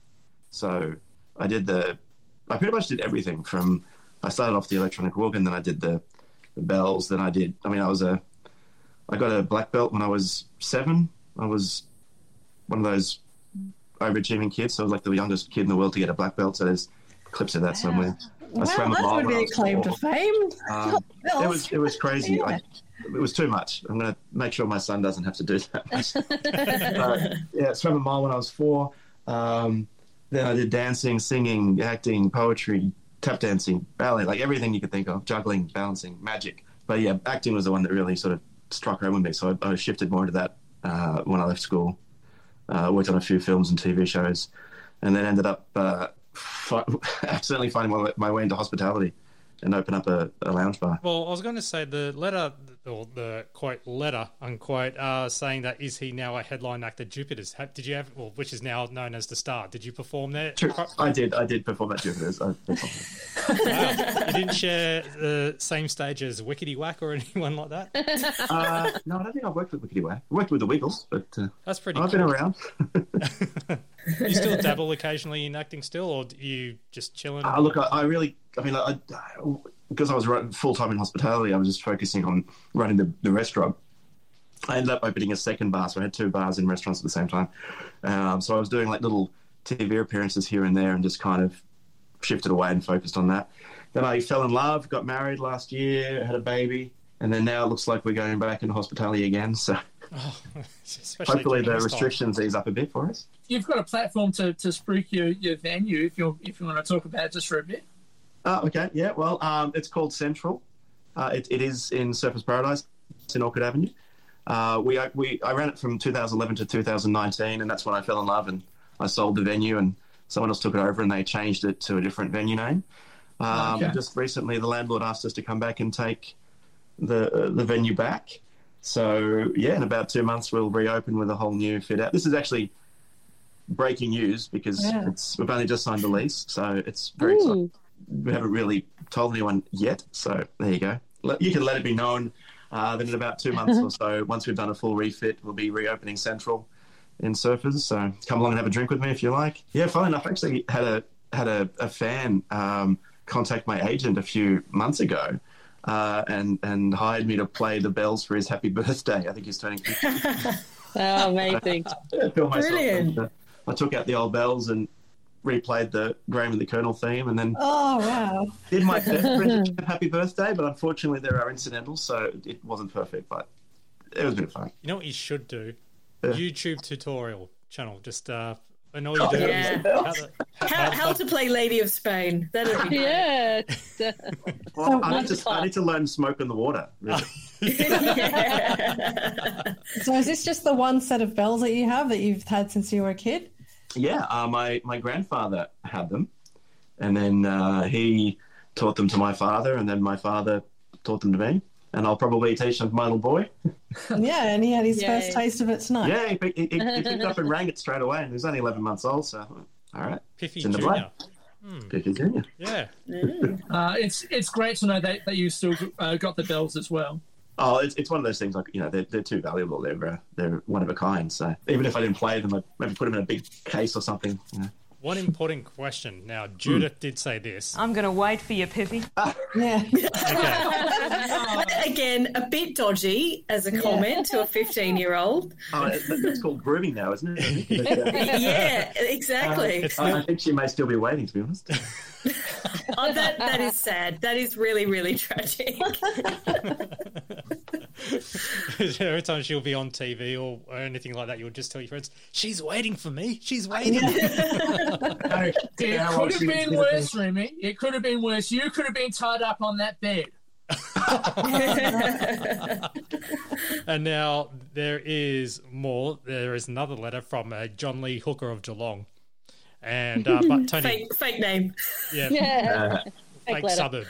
Speaker 2: So I did the, I pretty much did everything from, I started off the electronic organ, then I did the, the bells, than I did, I mean, I was a, I got a black belt when I was seven. I was one of those overachieving kids. So I was like the youngest kid in the world to get a black belt. So there's clips of that somewhere. I
Speaker 11: Wow,
Speaker 2: a
Speaker 11: that would be a claim to fame.
Speaker 2: Um, it was it was crazy. I, it was too much. I'm going to make sure my son doesn't have to do that. uh, yeah, swam a mile when I was four. Um, then I did dancing, singing, acting, poetry, tap dancing, ballet, like everything you could think of, juggling, balancing, magic. But yeah, acting was the one that really sort of struck home with me. So I, I shifted more into that uh, when I left school. Uh, worked on a few films and TV shows, and then ended up uh, fi- accidentally finding my, my way into hospitality and open up a, a lounge bar.
Speaker 1: Well, I was going to say the letter, or the quote letter unquote, uh, saying that is he now a headline actor at Jupiter's? Ha- Did you have, well, which is now known as the Star? Did you perform there?
Speaker 2: True. I did. I did perform at Jupiter's. I.
Speaker 1: Wow. You didn't share the same stage as Wickety Wak or anyone like that?
Speaker 2: Uh, no, I don't think I've worked with Wickety Wak. I worked with the Wiggles, but uh,
Speaker 1: That's pretty
Speaker 2: I've been around.
Speaker 1: you still dabble occasionally in acting still, or do you just chilling?
Speaker 2: Uh, look, I, I really, I mean, I, I, because I was full time in hospitality, I was just focusing on running the, the restaurant. I ended up opening a second bar, so I had two bars in restaurants at the same time. Um, so I was doing like little TV appearances here and there, and just kind of shifted away and focused on that. Then I fell in love, got married last year, had a baby, and then now it looks like we're going back into hospitality again. So
Speaker 1: Especially
Speaker 2: hopefully the
Speaker 1: this time.
Speaker 2: restrictions ease up a bit for us.
Speaker 3: You've got a platform to, to spruik your, your venue if you if you want to talk about it just for a bit.
Speaker 2: Uh, okay, yeah. Well, um, it's called Central. Uh, it, it is in Surfers Paradise. It's in Orchid Avenue. Uh, we we I ran it from 2011 to 2019, and that's when I fell in love and I sold the venue, and someone else took it over and they changed it to a different venue name. Um,
Speaker 3: Okay.
Speaker 2: Just recently, the landlord asked us to come back and take the uh, the venue back. So yeah, in about two months we'll reopen with a whole new fit out. This is actually breaking news because
Speaker 11: Yeah.
Speaker 2: it's we've only just signed the lease, so it's very exciting we haven't really told anyone yet. So there you go. You can let it be known uh, that in about two months or so, once we've done a full refit, we'll be reopening Central in Surfers. So come along and have a drink with me if you like. Yeah, funny enough, I actually had a had a, a fan um, contact my agent a few months ago. Uh, and and hired me to play the bells for his happy birthday. I think he's turning. 50.
Speaker 4: Oh, amazing.
Speaker 2: I feel.
Speaker 4: Brilliant.
Speaker 2: I took out the old bells and replayed the Graham and the Colonel theme, and then
Speaker 11: Oh wow!
Speaker 2: did my best happy birthday. But unfortunately, there are incidentals, so it wasn't perfect. But it was a bit of fun.
Speaker 1: You know what you should do?
Speaker 2: Yeah.
Speaker 1: YouTube tutorial channel. Just uh, and all you
Speaker 2: Oh,
Speaker 1: do
Speaker 7: yeah.
Speaker 1: is how the-
Speaker 7: How, how to play Lady of Spain. That'd be great.
Speaker 4: Yeah.
Speaker 2: Well, I, need to, I need to learn smoke in the water. Really.
Speaker 11: So is this just the one set of bells that you have that you've had since you were a kid?
Speaker 2: yeah, uh, my my grandfather had them, and then uh, he taught them to my father, and then my father taught them to me, and I'll probably teach them to my little boy.
Speaker 11: Yeah, and he had his
Speaker 4: Yay.
Speaker 11: first taste of it tonight.
Speaker 2: Yeah, he, picked- he, he, he picked up and rang it straight away, and he was only eleven months old. So, all right,
Speaker 1: Piffy
Speaker 2: it's in the
Speaker 1: Junior.
Speaker 2: blood. Piffy Junior.
Speaker 1: Yeah.
Speaker 3: Uh, it's it's great to know that, that you still uh, got the bells as well.
Speaker 2: Oh, it's, it's one of those things like you know they're, they're too valuable. They're uh, they're one of a kind. So even if I didn't play them, I'd maybe put them in a big case or something. You know.
Speaker 1: One important question. Now, Judith did say this.
Speaker 18: I'm going to wait for you, Pippi.
Speaker 11: Yeah.
Speaker 14: Again, a bit dodgy as a comment to a 15 year old.
Speaker 2: Oh, it- that's called grooming now, isn't it?
Speaker 14: Yeah, exactly.
Speaker 2: Uh, I I think she may still be waiting, to be honest.
Speaker 14: Oh, that, that is sad. That is really, really tragic.
Speaker 1: Every time she'll be on TV or, or anything like that, you'll just tell your friends, "She's waiting for me. She's waiting."
Speaker 3: No, it could have been worse, Remy. It could have been worse. You could have been tied up on that bed.
Speaker 1: and now there is more. There is another letter from uh, John Lee Hooker of Geelong, and uh, but Tony,
Speaker 14: fake, fake name.
Speaker 1: yeah,
Speaker 14: Yeah.
Speaker 1: fake,
Speaker 14: Fake
Speaker 1: suburb.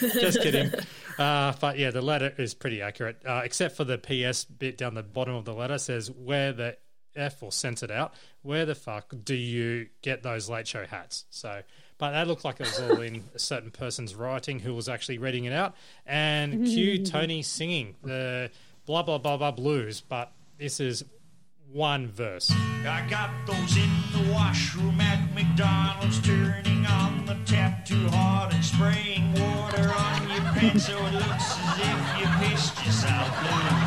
Speaker 1: Just kidding. Uh, but yeah, the letter is pretty accurate, uh, except for the PS bit down the bottom of the letter says where the F or censored out. Where the fuck do you get those late show hats? So, but that looked like it was all in a certain person's writing who was actually reading it out. And cue Tony singing the blah blah blah blah blues, but this is one verse.
Speaker 5: I got those in the washroom at McDonald's, turning on the tap too hard and spraying water on your pants so it looks as if you pissed yourself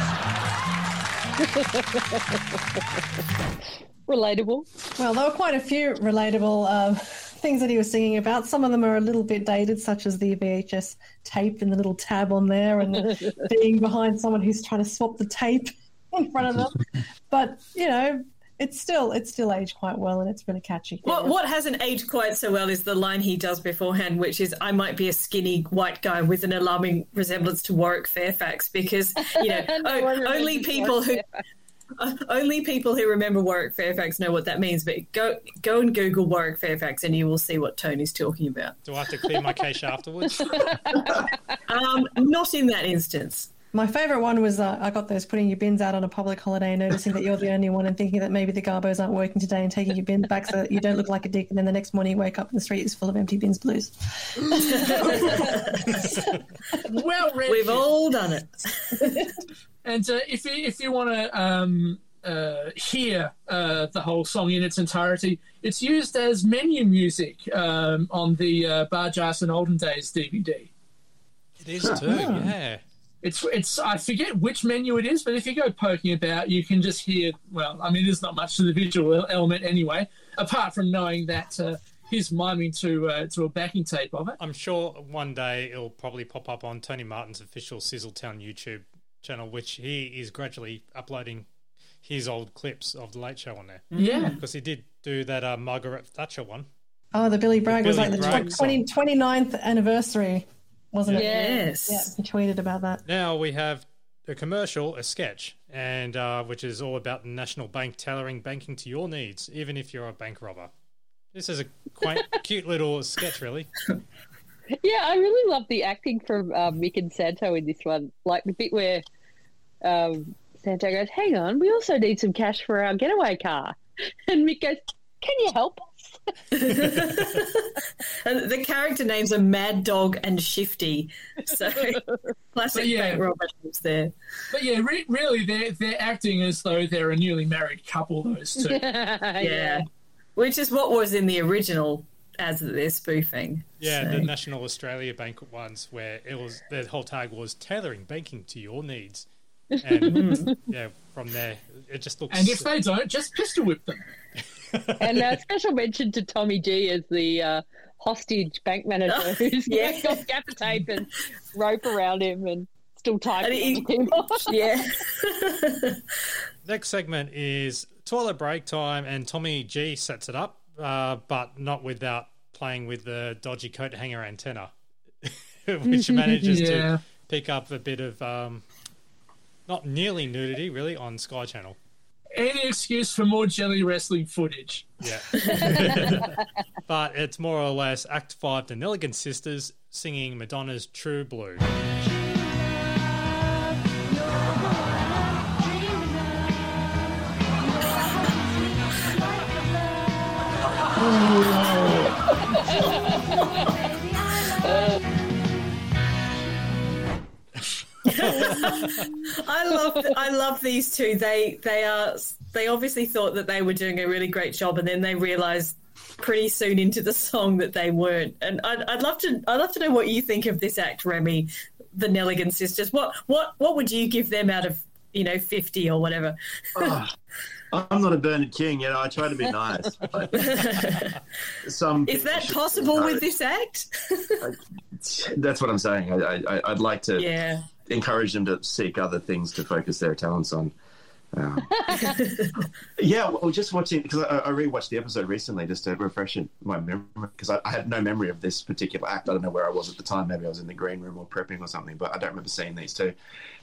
Speaker 4: Relatable.
Speaker 11: Well, there were quite a few relatable um, things that he was singing about. Some of them are a little bit dated, such as the VHS tape and the little tab on there, and being behind someone who's trying to swap the tape in front of them. But you know, it's still it's still aged quite well, and it's really catchy.
Speaker 14: What, what hasn't aged quite so well is the line he does beforehand, which is, I might be a skinny white guy with an alarming resemblance to Warwick Fairfax, because, you know,
Speaker 4: No
Speaker 14: o-
Speaker 4: one
Speaker 14: only people who. Uh, only people who remember Warwick Fairfax know what that means, but go go and Google Warwick Fairfax and you will see what Tony's talking about.
Speaker 1: Do I have to clear my cache afterwards?
Speaker 14: Um, not in that instance.
Speaker 11: My favourite one was uh, I got those putting your bins out on a public holiday and noticing that you're the only one and thinking that maybe the Garbos aren't working today and taking your bins back so that you don't look like a dick and then the next morning you wake up and the street is full of empty bins blues.
Speaker 3: well read.
Speaker 14: We've all done it.
Speaker 3: And uh, if you if you want to um, uh, hear uh, the whole song in its entirety, it's used as menu music um, on the uh, Bargearse and Olden Days DVD.
Speaker 1: It is too, yeah.
Speaker 3: It's it's I forget which menu it is, but if you go poking about, you can just hear. Well, I mean, there's not much to the visual element anyway, apart from knowing that uh, he's miming to uh, to a backing tape of it.
Speaker 1: I'm sure one day it'll probably pop up on Tony Martin's official Sizzletown YouTube channel, which he is gradually uploading his old clips of the Late Show on there.
Speaker 3: Yeah.
Speaker 1: because he did do that uh, Margaret Thatcher one.
Speaker 11: Oh, the Billy Bragg was
Speaker 1: Billy
Speaker 11: like the
Speaker 1: Bragg
Speaker 11: tw- 20, 29th anniversary, wasn't it?
Speaker 14: Yes.
Speaker 11: Yeah, he tweeted about that.
Speaker 1: Now we have a commercial, a sketch, and uh, which is all about the National Bank tailoring banking to your needs, even if you're a bank robber. This is a quaint, cute little sketch, really.
Speaker 4: Yeah, I really love the acting from uh, Mick and Santo in this one. Like the bit where um, Santo goes, "Hang on, we also need some cash for our getaway car," and Mick goes, "Can you help us?"
Speaker 14: And the character names are Mad Dog and Shifty. So classic
Speaker 3: yeah.
Speaker 14: bank robber names there.
Speaker 3: But yeah, re- really, they're they're acting as though they're a newly married couple. Those two.
Speaker 14: yeah. Which is what was in the original ads that they're spoofing.
Speaker 1: Yeah,
Speaker 14: So-
Speaker 1: the National Australia Bank ones where it was the whole tag was tailoring banking to your needs, and yeah, from there it just looks.
Speaker 3: And if they don't, just pistol whip them.
Speaker 4: and uh, special mention to Tommy G as the uh, hostage bank manager who's
Speaker 14: Yeah.
Speaker 4: got gaffer tape and rope around him and still typing.
Speaker 14: And he-
Speaker 4: on the keyboard.
Speaker 14: yeah.
Speaker 1: Next segment is toilet break time, and Tommy G sets it up, uh, but not without playing with the dodgy coat hanger antenna, which manages
Speaker 3: Yeah.
Speaker 1: to pick up a bit of um, not nearly nudity, really, on Sky Channel.
Speaker 3: Any excuse for more jelly wrestling footage.
Speaker 1: Yeah. but it's more or less Act 5 The Nelligan Sisters singing Madonna's True Blue.
Speaker 14: I love I love these two. They they are they obviously thought that they were doing a really great job, and then they realised pretty soon into the song that they weren't. And I'd, I'd love to, I'd love to know what you think of this act, Remy, the Nelligan sisters. What, what, what would you give them out of you know fifty or whatever?
Speaker 2: Oh, I'm not a Bernard King, you know. I try to be nice. some
Speaker 14: Is that possible with this act?
Speaker 2: That's what I'm saying. I, I, I'd like to
Speaker 14: Yeah.
Speaker 2: Encourage them to seek other things to focus their talents on. Um, yeah, well, just watching because I, I rewatched the episode recently just to refresh it- my memory because I, I had no memory of this particular act. I don't know where I was at the time. Maybe I was in the green room or prepping or something, but I don't remember seeing these two.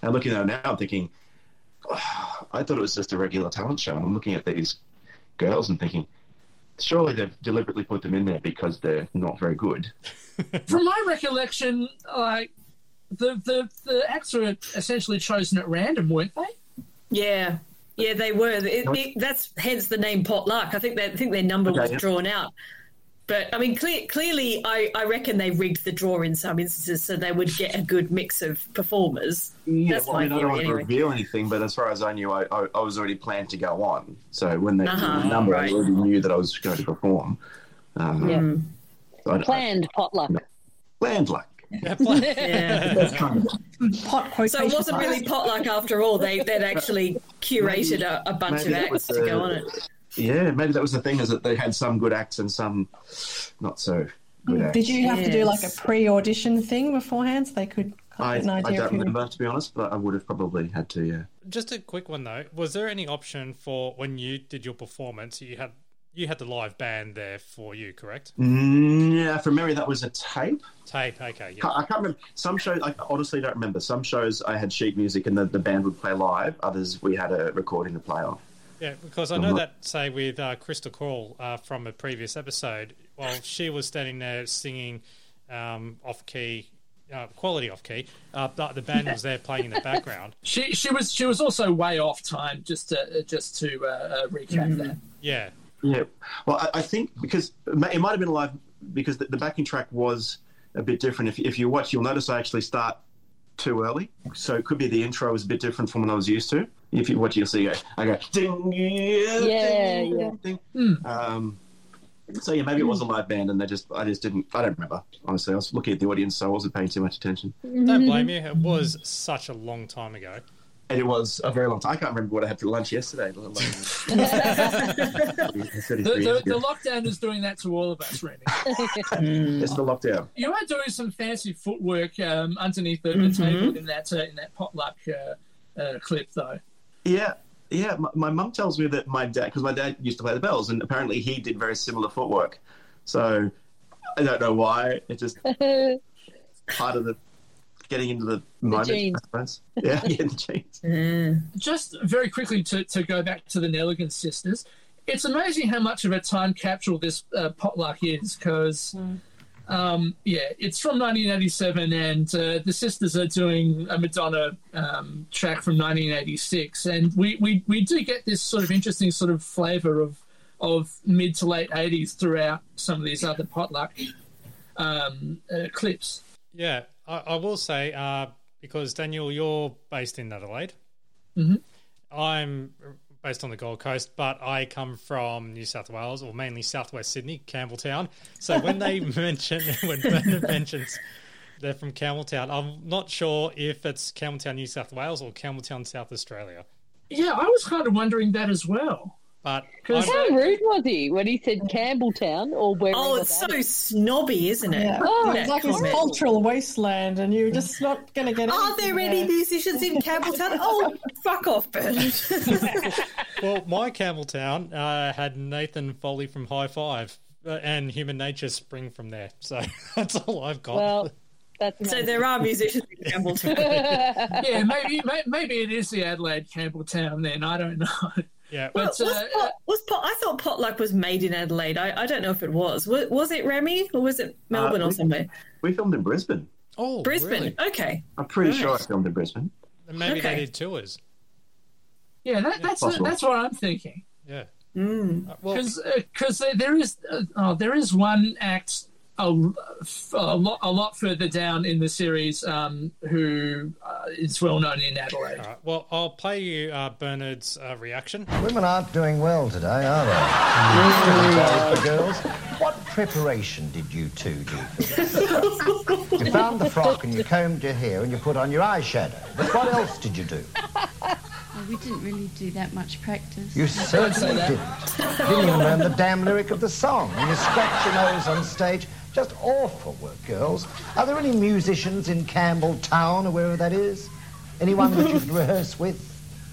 Speaker 2: And looking at them now, I'm thinking, "Oh, I thought it was just a regular talent show. And I'm looking at these girls and thinking, surely they've deliberately put them in there because they're not very good.
Speaker 3: From my recollection, like the the the acts were essentially chosen at random, weren't they?
Speaker 14: Yeah, yeah, they were. It, it, that's hence the name potluck. I think that I think their number
Speaker 2: Okay,
Speaker 14: was
Speaker 2: yeah.
Speaker 14: drawn out. But I mean, cle- clearly, I, I reckon they rigged the draw in some instances so they would get a good mix of performers.
Speaker 2: Yeah,
Speaker 14: That's
Speaker 2: well, I mean, I don't
Speaker 14: theory,
Speaker 2: want to reveal anything, but as far as I knew, I, I, I was already planned to go on. So when they
Speaker 14: Uh-huh,
Speaker 2: the number,
Speaker 14: right.
Speaker 2: I already knew that I was going to perform. Um,
Speaker 4: Yeah.
Speaker 2: so
Speaker 4: Planned potluck.
Speaker 2: planned like.
Speaker 14: Yeah.
Speaker 2: That's kind of
Speaker 11: Pot
Speaker 14: So it wasn't really potluck after all. They they'd actually curated a, a bunch of acts to go on it.
Speaker 2: yeah, maybe that was the thing is that they had some good acts and some not so good hmm. acts.
Speaker 11: Did you have to do like a pre-audition thing beforehand so they could
Speaker 2: I,
Speaker 11: of get
Speaker 2: I don't
Speaker 11: of who-
Speaker 2: remember to be honest, but I would have probably had to. Yeah.
Speaker 1: Just a quick one though. Was there any option for when you did your performance? You had you had the live band there for you, correct?
Speaker 2: Mm, yeah, from memory, that was a tape.
Speaker 1: Tape. Okay. Yeah.
Speaker 2: I can't remember. Some shows, I honestly don't remember. Some shows I had sheet music and the, the band would play live. Others we had a recording to play off.
Speaker 1: Yeah, because I know
Speaker 2: Mhm.
Speaker 1: that, say, with uh, Crystal Crawl uh, from a previous episode, while she was standing there singing um, off key, uh, quality off key, uh, the, the band was there playing in the background.
Speaker 3: She she was she was also way off time. Just to just to uh, uh, recap that.
Speaker 1: Yeah.
Speaker 2: Yeah. Well, I, I think because it might have been live because the, the backing track was a bit different. If, if you watch, you'll notice I actually start too early. So it could be the intro is a bit different from what I was used to. If you watch, you'll see I, I go ding, yeah,
Speaker 4: Yeah,
Speaker 2: ding,
Speaker 4: yeah.
Speaker 2: ding. Um, so yeah, maybe it was a live band, and they just I just didn't I don't remember honestly. I was looking at the audience, so I wasn't paying too much attention.
Speaker 1: Don't blame you. It was such a long time ago.
Speaker 2: And it was a very long time. I can't remember what I had for lunch yesterday.
Speaker 3: The, the, the lockdown is doing that to all of us, Remy.
Speaker 2: It's the lockdown.
Speaker 3: You are doing some fancy footwork um, underneath the,
Speaker 2: Mhm.
Speaker 3: table in that uh, in that potluck uh, uh, clip, though.
Speaker 2: Yeah, yeah. My, my mum tells me that my dad, because my dad used to play the bells, and apparently he did very similar footwork. So I don't know why. It just part of the getting into the, moment,
Speaker 3: genes.
Speaker 2: I suppose. Yeah, yeah, the genes.
Speaker 3: Just very quickly to, to go back to the Nelligan sisters, it's amazing how much of a time capsule this uh, potluck is because, um, yeah, it's from 1987 and uh, the sisters are doing a Madonna um, track from 1986. And we, we, we do get this sort of interesting sort of flavour of, of mid to late 80s throughout some of these other potluck um, uh, clips.
Speaker 1: Yeah, I, I will say uh, because Daniel, you're based in Adelaide.
Speaker 3: Mhm.
Speaker 1: I'm based on the Gold Coast, but I come from New South Wales, or mainly Southwest Sydney, Campbelltown. So when they mention, when Bernard mentions they're from Campbelltown, I'm not sure if it's Campbelltown, New South Wales, or Campbelltown, South Australia.
Speaker 3: Yeah, I was kind of wondering that as well.
Speaker 1: But
Speaker 4: How rude was he when he said Campbelltown or where?
Speaker 14: Oh, it's so snobby, isn't it?
Speaker 11: Yeah.
Speaker 4: Oh,
Speaker 11: it's like this
Speaker 14: comment.
Speaker 11: cultural wasteland, and you're just not going to get. It.
Speaker 14: Are there
Speaker 11: anything
Speaker 14: any musicians in Campbelltown? Oh, fuck off, Bernard.
Speaker 1: well, my Campbelltown uh, had Nathan Foley from Hi-5, uh, and Human Nature spring from there. So that's all I've got.
Speaker 4: Well, that's
Speaker 14: so there are musicians in Campbelltown.
Speaker 3: yeah, maybe may- maybe it is the Adelaide Campbelltown. Then I don't know.
Speaker 1: Yeah,
Speaker 3: but
Speaker 14: was,
Speaker 3: uh,
Speaker 14: pot, was pot, I thought Potluck was made in Adelaide. I, I don't know if it was. was. Was it Remy or was it Melbourne
Speaker 2: Uh,
Speaker 14: or somewhere?
Speaker 2: We filmed in Brisbane.
Speaker 1: Oh,
Speaker 14: Brisbane.
Speaker 1: really?
Speaker 14: Okay.
Speaker 2: I'm pretty
Speaker 14: Right.
Speaker 2: sure I filmed in Brisbane.
Speaker 1: And maybe
Speaker 14: Okay.
Speaker 1: they did tours.
Speaker 3: yeah, that, that's
Speaker 2: possible.
Speaker 3: that's what I'm thinking.
Speaker 1: Yeah.
Speaker 14: Mm.
Speaker 1: Uh, well,
Speaker 3: Because there is uh, oh, there is one act a, a lot a lot further down in the series, um, who uh, is well known in Adelaide.
Speaker 1: All right, well, I'll play you uh, Bernard's uh, reaction.
Speaker 17: Women aren't doing well today, are they? For girls, what preparation did you two do? you found the frock and you combed your hair and you put on your eyeshadow. But what else did you do?
Speaker 15: Oh, we didn't really do that much practice.
Speaker 17: You certainly didn't. You Didn't even learn the damn lyric of the song. And you scratch your nose on stage. Just awful work, girls. Are there any musicians in Campbelltown or wherever that is? Anyone that you can rehearse with?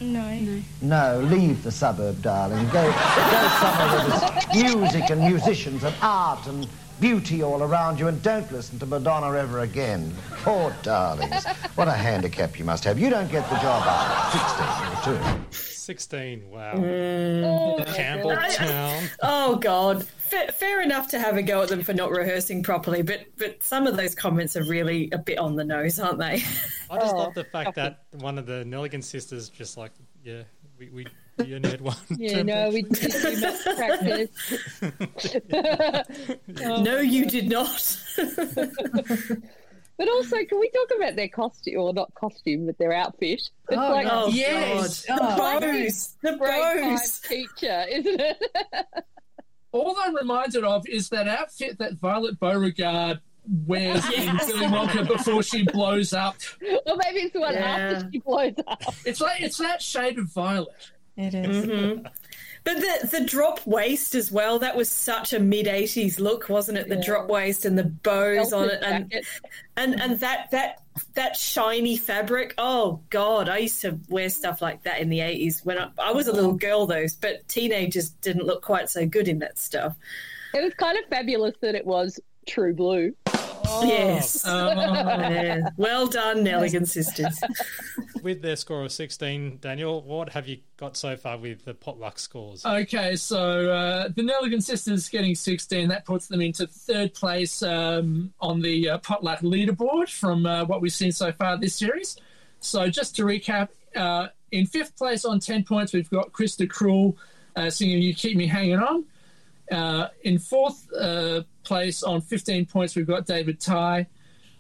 Speaker 15: No. no.
Speaker 17: No, leave the suburb, darling. Go, go somewhere where there's music and musicians and art and beauty all around you, and don't listen to Madonna ever again. Poor darlings. What a handicap you must have. You don't get the job after 16 or two.
Speaker 1: 16, wow.
Speaker 14: Mm.
Speaker 1: Campbelltown.
Speaker 14: Oh God, fair, fair enough to have a go at them for not rehearsing properly, but but some of those comments are really a bit on the nose, aren't they?
Speaker 1: I just love the fact that one of the Nelligan sisters just like, yeah, we, we, we only had one.
Speaker 4: Yeah, no, we did too much practice.
Speaker 14: no, you did not.
Speaker 4: But also, can we talk about their costume, or not costume, but their outfit? It's
Speaker 14: Oh,
Speaker 4: like,
Speaker 14: oh,
Speaker 3: yes.
Speaker 14: God. The
Speaker 3: Oh.
Speaker 14: pose, the
Speaker 4: grade five
Speaker 14: pose.
Speaker 4: teacher, isn't it?
Speaker 3: All I'm reminded of is that outfit that Violet Beauregarde wears in
Speaker 4: Yes.
Speaker 3: Willy Wonka before she blows up.
Speaker 4: or maybe it's the one
Speaker 3: Yeah.
Speaker 4: after she blows up.
Speaker 3: It's like it's that shade of violet.
Speaker 11: It
Speaker 14: Mhm. But the the drop waist as well. That was such a mid '80s look, wasn't it? The drop waist and the bows on it, and and and that that that shiny fabric. Oh God, I used to wear stuff like that in the '80s when I, I was a little girl, Those, But teenagers didn't look quite so good in that stuff.
Speaker 4: It was kind of fabulous that it was true blue.
Speaker 14: Yes.
Speaker 3: Oh.
Speaker 14: Yeah. Well done, Nelligan sisters.
Speaker 1: With their score of 16, Daniel, what have you got so far with the potluck scores?
Speaker 3: Okay, so uh, the Nelligan sisters getting 16. That puts them into third place um, on the uh, potluck leaderboard from uh, what we've seen so far this series. So just to recap, uh, in fifth place on 10 points, we've got Krista Krull uh, singing "You Keep Me Hanging On." Uh, in fourth uh, place on 15 points, we've got David Ty.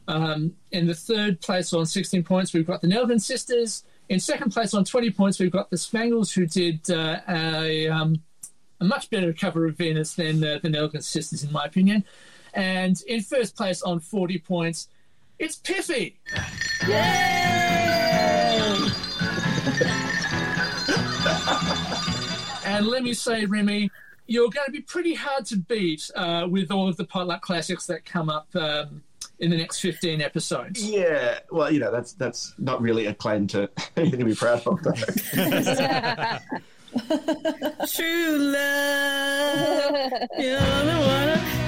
Speaker 3: Um, in the third place on 16 points, we've got the Nelvin sisters. In second place on 20 points, we've got the Spangles, who did uh, a, um, a much better cover of Venus than uh, the Nelvin sisters, in my opinion. And in first place on 40 points, it's Piffy. Yay! and let me say, Remy, you're going to be pretty hard to beat uh, with all of the potluck classics that come up um, in the next 15 episodes.
Speaker 2: Yeah, well, you know, that's that's not really a claim to anything to be proud of. Though.
Speaker 14: True love. You're the one.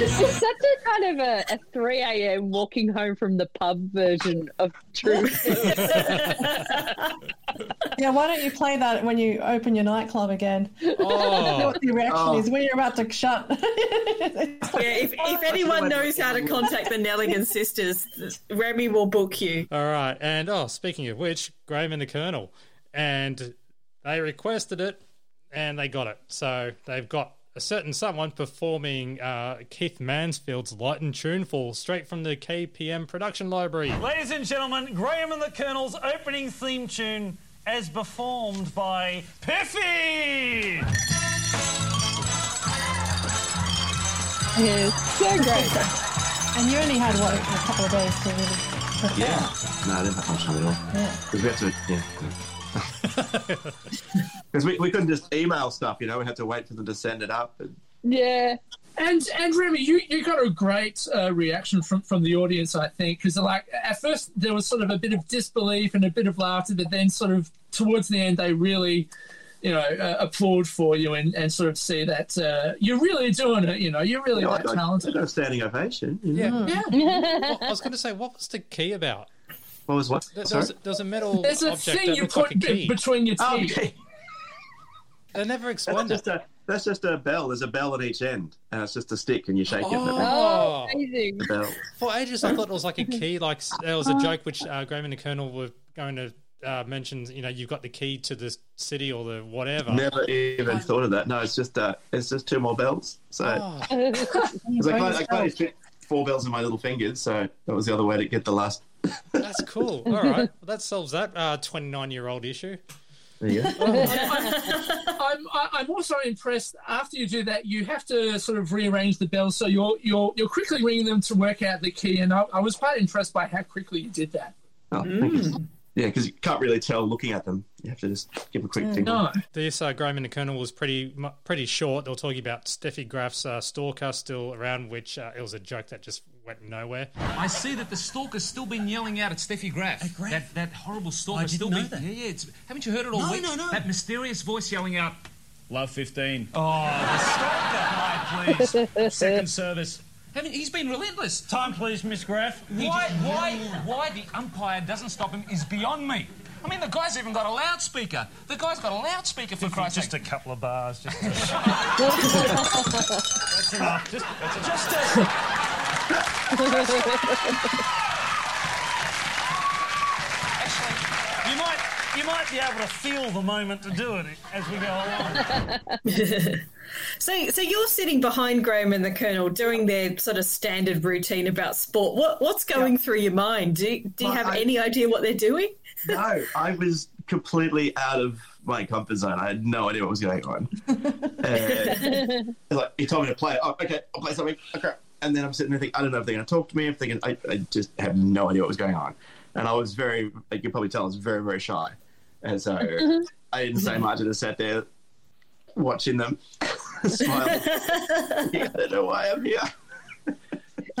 Speaker 4: It's such a kind of a, a 3 a.m. walking home from the pub version of True.
Speaker 11: Yeah, why don't you play that when you open your nightclub again?
Speaker 1: Oh.
Speaker 11: what the reaction
Speaker 1: Oh.
Speaker 11: is when you're about to shut.
Speaker 14: Yeah, if, if oh, anyone knows how to contact the Nelligan sisters, Remy will book you.
Speaker 1: All right, and oh, speaking of which, Graham and the Colonel, and they requested it, and they got it. So they've got a certain someone performing uh, Keith Mansfield's "Light and Tuneful" straight from the KPM production library.
Speaker 9: Ladies and gentlemen, Graham and the Colonel's opening theme tune as performed by Piffy!
Speaker 11: It is so great. And you only had what a couple of days to really prepare.
Speaker 2: Yeah. No, I didn't have much time at all.
Speaker 11: Yeah.
Speaker 2: Because we had to, yeah. Because we, we couldn't just email stuff, you know, we had to wait for them to send it up. And,
Speaker 4: yeah.
Speaker 3: And and Remy, you, you got a great uh, reaction from, from the audience, I think, because like at first there was sort of a bit of disbelief and a bit of laughter, but then sort of towards the end they really, you know, uh, applaud for you and, and sort of see that uh, you're really doing it. You know, you're really
Speaker 2: you know,
Speaker 3: that
Speaker 2: I, I,
Speaker 3: talented.
Speaker 2: I got a standing ovation. you know.
Speaker 1: Yeah. Well, I was going to say, what was the key about?
Speaker 2: What was what?
Speaker 1: There-
Speaker 2: Sorry?
Speaker 1: There's, there's a metal
Speaker 3: There's a
Speaker 1: object
Speaker 3: thing you put
Speaker 1: like a
Speaker 3: between your
Speaker 2: Oh,
Speaker 3: teeth.
Speaker 2: okay.
Speaker 1: They never
Speaker 2: That's
Speaker 1: explained
Speaker 2: just
Speaker 1: it.
Speaker 2: a that's just a bell. There's a bell at each end, and it's just a stick, and you shake it. it
Speaker 1: Oh,
Speaker 4: amazing.
Speaker 2: bell.
Speaker 1: For ages, I thought it was like a key. Like there was a joke which uh, Graham and the Colonel were going to uh, mentions, you know, you've got the key to the city or the whatever.
Speaker 2: Never even thought of that. No, it's just uh, it's just two more bells. So
Speaker 1: Oh.
Speaker 2: Because I can't, I fit four bells in my little fingers, so that was the other way to get the last.
Speaker 1: That's cool. All right, well, that solves that uh, twenty-nine-year-old issue.
Speaker 2: There you go.
Speaker 3: I'm, I- I'm also impressed. After you do that, you have to sort of rearrange the bells, so you're you're you're quickly ringing them to work out the key. And I, I was quite impressed by how quickly you did that.
Speaker 2: Oh, thank you. Yeah, because you can't really tell looking at them. You have to just give a quick
Speaker 3: Mm,
Speaker 2: tingle.
Speaker 1: This uh, Graham and the Colonel was pretty pretty short. They were talking about Steffi Graf's uh, stalker still around, which uh, it was a joke that just went nowhere.
Speaker 6: I see that the stalker's still been yelling out at Steffi Graf. That that horrible stalker
Speaker 1: I didn't
Speaker 6: still
Speaker 1: know
Speaker 6: been.
Speaker 1: that.
Speaker 6: Yeah, yeah. It's, haven't you heard it all
Speaker 1: No,
Speaker 6: week?
Speaker 1: no, no.
Speaker 6: That mysterious voice yelling out.
Speaker 5: Love 15.
Speaker 6: Oh, the stalker, right, please. Second service. Haven't, he's been relentless.
Speaker 5: Time, please, Miss Graf.
Speaker 6: Why, why, why the umpire doesn't stop him is beyond me. I mean, the guy's even got a loudspeaker. The guy's got a loudspeaker for Christ's sake.
Speaker 5: Just a couple of bars. Just, that's
Speaker 6: That's
Speaker 5: enough. Just, that's enough.
Speaker 6: Just Actually,
Speaker 5: you might, you might be able to feel the moment to do it as we go along.
Speaker 14: So, so you're sitting behind Graham and the Colonel doing their sort of standard routine about sport. What what's going through your mind? Do you, do you have
Speaker 2: I-
Speaker 14: any idea what they're doing?
Speaker 2: no, I was completely out of my comfort zone. I had no idea what was going on. Uh, like he told me to play. Oh, okay, I'll play something. Okay, and then I'm sitting there thinking, I don't know if they're going to talk to me. I'm thinking, I, I just have no idea what was going on, and I was very, like you can probably tell, I was very, very shy, and so I didn't say much. I just sat there watching them, smiling. I don't know why I'm here.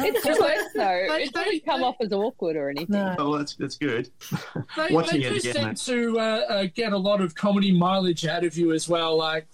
Speaker 4: It's good work, though.
Speaker 3: They-
Speaker 4: It doesn't come off as awkward or anything.
Speaker 2: Oh, that's that's good.
Speaker 3: They,
Speaker 2: Watching
Speaker 3: they
Speaker 2: it
Speaker 3: do
Speaker 2: again,
Speaker 3: seem to uh, uh, get a lot of comedy mileage out of you as well. Like,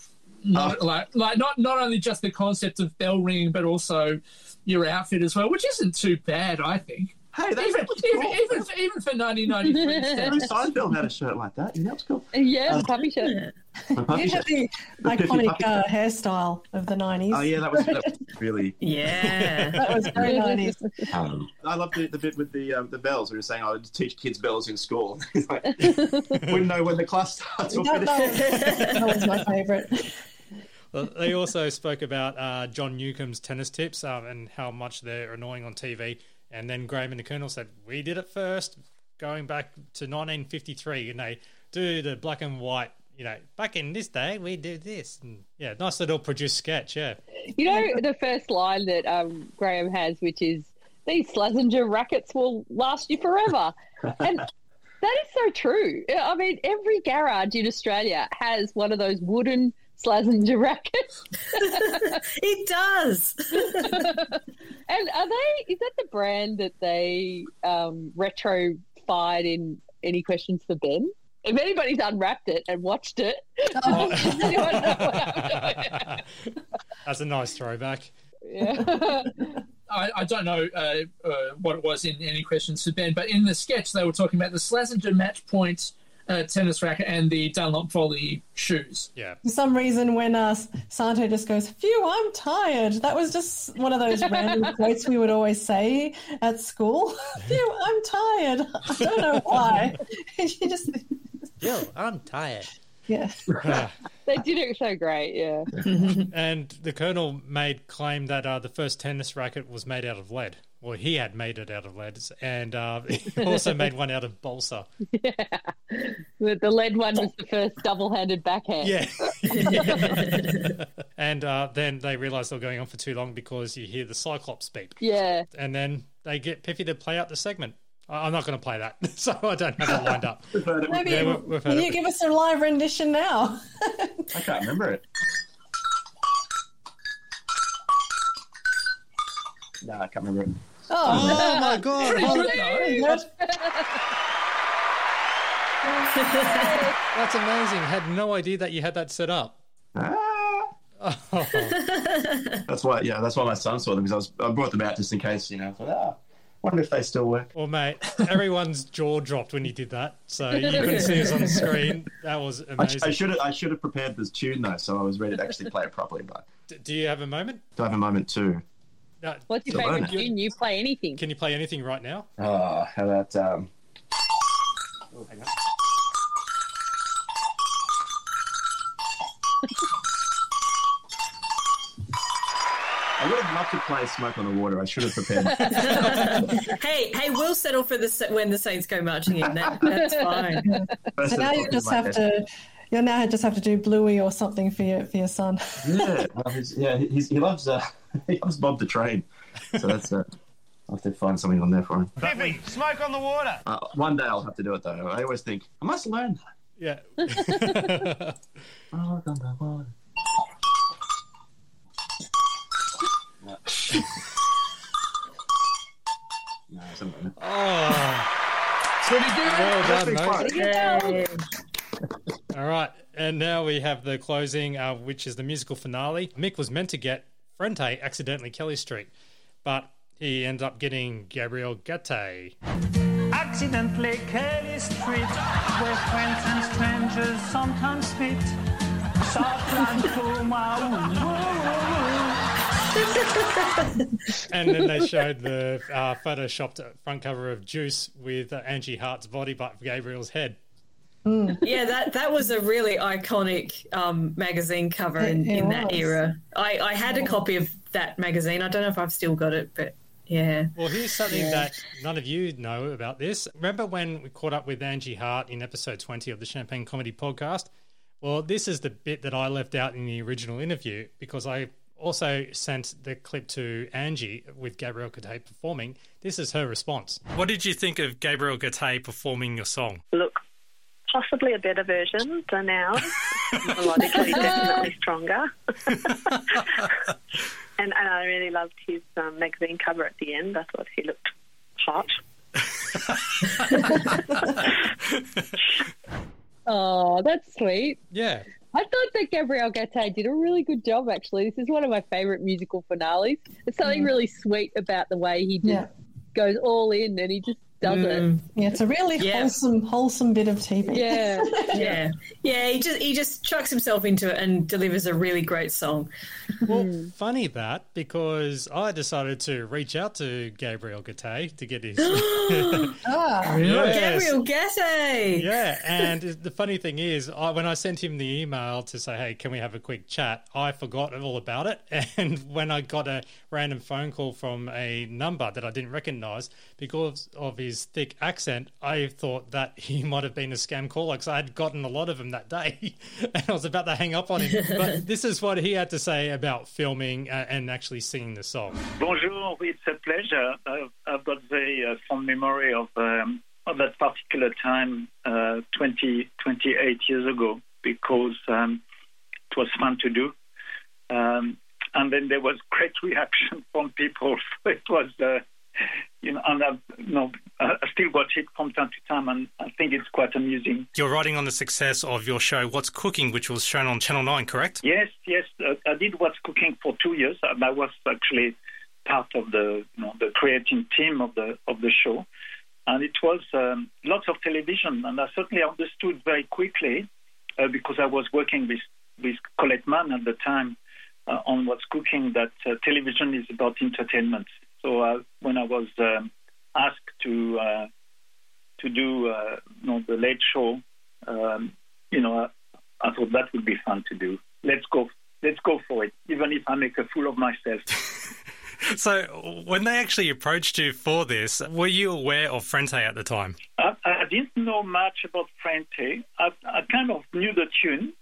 Speaker 3: not,
Speaker 2: Oh.
Speaker 3: like, like not not only just the concept of bell ringing, but also your outfit as well, which isn't too bad, I think.
Speaker 2: Hey, that's
Speaker 3: even,
Speaker 2: actually
Speaker 3: even,
Speaker 2: cool.
Speaker 3: even, for, even for 1993
Speaker 2: Bruce. Seinfeld had a shirt like that. Yeah, that was cool.
Speaker 4: Yeah,
Speaker 2: Um,
Speaker 4: the puppy shirt.
Speaker 2: My puppy
Speaker 11: You had
Speaker 2: shirt.
Speaker 11: the
Speaker 2: The
Speaker 11: iconic uh, hairstyle of the 90s.
Speaker 2: Oh yeah, that was, that was really.
Speaker 14: Yeah.
Speaker 11: that was very 90s.
Speaker 2: Um, I love the, the bit with the um, the bells. We were saying I would teach kids bells in school. It's like, wouldn't know when the class starts. Or
Speaker 11: That,
Speaker 2: finishes.
Speaker 11: that was, that was my favourite.
Speaker 1: Well, they also spoke about uh, John Newcombe's tennis tips um, and how much they're annoying on TV. And then Graham and the Colonel said, We did it first, going back to 1953. And they do the black and white, you know, back in this day, we do this. And yeah, nice little produced sketch, yeah.
Speaker 4: You know the first line that um, Graham has, which is "These Slazenger rackets will last you forever," and that is so true. I mean, every garage in Australia has one of those wooden Slazenger racket.
Speaker 14: it does.
Speaker 4: and are they? Is that the brand that they um, retro fired in Any Questions for Ben? If anybody's unwrapped it and watched it, does anyone know what I'm doing?
Speaker 1: That's a nice throwback.
Speaker 4: Yeah.
Speaker 3: I, I don't know uh, uh, what it was in any questions for Ben, but in the sketch they were talking about the Slazenger match point uh, tennis racket and the Dunlop volley shoes.
Speaker 1: Yeah.
Speaker 11: For some reason, when uh, Santo just goes, Phew, I'm tired. That was just one of those random quotes we would always say at school. Phew, I'm tired. I don't know why. you just,
Speaker 1: Yo, I'm tired.
Speaker 11: yeah.
Speaker 4: they did it so great. Yeah.
Speaker 1: and the Colonel made claim that uh, the first tennis racket was made out of lead. Well, he had made it out of lead, and uh, he also made one out of balsa.
Speaker 4: The, the lead one was the first double-handed backhand.
Speaker 1: Yeah. and uh, then they realised they were going on for too long because you hear the Cyclops beep.
Speaker 4: Yeah.
Speaker 1: And then they get Piffy to play out the segment. I- I'm not going to play that, so I don't have it lined up.
Speaker 11: Maybe
Speaker 1: Yeah, we- we've
Speaker 11: can you
Speaker 1: it.
Speaker 11: give us a live rendition now?
Speaker 2: I can't remember it. No, I can't remember it.
Speaker 11: Oh,
Speaker 1: Oh, my God.
Speaker 11: Pretty
Speaker 1: Hold
Speaker 11: good,
Speaker 1: it.
Speaker 11: though.
Speaker 1: That's amazing. Had no idea that you had that set up. Oh.
Speaker 2: That's why, yeah, that's why my son saw them because I was I brought them out just in case, you know. I thought, ah, wonder if they still work.
Speaker 1: Well, mate, everyone's jaw dropped when you did that. So you couldn't see us on the screen. That was
Speaker 2: I,
Speaker 1: amazing.
Speaker 2: I should have I should have prepared this tune though, so I was ready to actually play it properly. But
Speaker 1: D- Do you have a moment?
Speaker 2: do I have a moment too?
Speaker 4: What's your favourite
Speaker 2: Savannah.
Speaker 4: tune? You play anything?
Speaker 1: Can you play anything right now?
Speaker 2: Oh, how about um, Oh, hang on. I would have loved to play "Smoke on the Water." I should have prepared.
Speaker 14: hey, hey, we'll settle for this when the Saints go marching in. That, that's fine.
Speaker 11: So now you just have to you now just have to do Bluey or something for your for your son.
Speaker 2: yeah, well, he's, yeah, he's, he loves uh, he loves Bob the Train, so that's uh, I'll have to find something on there for him.
Speaker 10: Pippi, smoke on the water.
Speaker 2: Uh, one day I'll have to do it though. I always think I must learn. That.
Speaker 1: Yeah.
Speaker 2: No, something like that.
Speaker 1: Oh,
Speaker 3: pretty good.
Speaker 1: well done, mate. All right, and now we have the closing, uh, which is the musical finale. Mick was meant to get Frente accidentally Kelly Street, but he ended up getting Gabriel Gaté.
Speaker 6: Accidentally Kelly Street, where friends and strangers sometimes meet.
Speaker 1: And then they showed the uh, photoshopped front cover of Juice with uh, Angie Hart's body, but Gabriel's head.
Speaker 14: Yeah, that that was a really iconic um, magazine cover in,
Speaker 11: It- it
Speaker 14: in that era. I, I had a copy of that magazine. I don't know if I've still got it, but yeah.
Speaker 1: Well, here's something
Speaker 14: Yeah.
Speaker 1: that none of you know about this. Remember when we caught up with Angie Hart in episode 20 of the Champagne Comedy Podcast? Well, this is the bit that I left out in the original interview because I also sent the clip to Angie with Gabriel Gaté performing. This is her response. What did you think of Gabriel Gaté performing your song?
Speaker 24: Look, possibly a better version than ours. Melodically, definitely stronger. and, and I really loved his um, magazine cover at the end. I thought he looked hot.
Speaker 4: Oh, that's sweet.
Speaker 1: Yeah.
Speaker 4: I thought that Gabriel Gaté did a really good job, actually. This is one of my favourite musical finales. There's something
Speaker 11: Mm.
Speaker 4: really sweet about the way he just
Speaker 11: Yeah.
Speaker 4: goes all in and he just does it. Mm.
Speaker 11: Yeah, it's a really
Speaker 14: Yeah.
Speaker 11: wholesome, wholesome bit of TV.
Speaker 4: Yeah.
Speaker 14: yeah, yeah. He just he just chucks himself into it and delivers a really great song.
Speaker 1: Well, hmm. funny that because I decided to reach out to Gabriel Gaté to get his.
Speaker 11: ah,
Speaker 1: Yes.
Speaker 14: Gabriel Gaté.
Speaker 1: Yeah, and the funny thing is, I, when I sent him the email to say, "Hey, can we have a quick chat?" I forgot all about it, and when I got a random phone call from a number that I didn't recognize because of his thick accent, I thought that he might have been a scam caller because I had gotten a lot of them that day, and I was about to hang up on him. but this is what he had to say about filming uh, and actually singing the song.
Speaker 25: Bonjour, it's a pleasure. I've, I've got very uh, fond memory of, um, of that particular time, uh, 20, 28 years ago, because um, it was fun to do. Um, and then there was great reaction from people. So it was, uh, you know, and I've, you know, I I still watch it from time to time, and I think it's quite amusing.
Speaker 1: You're writing on the success of your show, What's Cooking, which was shown on Channel 9, correct?
Speaker 25: Yes, yes. Uh, I did What's Cooking for two years. and I was actually part of the you know, the creating team of the of the show, and it was um, lots of television. And I certainly understood very quickly uh, because I was working with with Colette Mann at the time uh, on What's Cooking that uh, television is about entertainment. So uh, when I was um, asked to uh, to do uh, you know, the late show, um, you know, I, I thought that would be fun to do. Let's go. Let's go for it, even if I make a fool of myself.
Speaker 1: So, when they actually approached you for this, were you aware of Frente at the time?
Speaker 25: I, I didn't know much about Frente. I, I kind of knew the tune,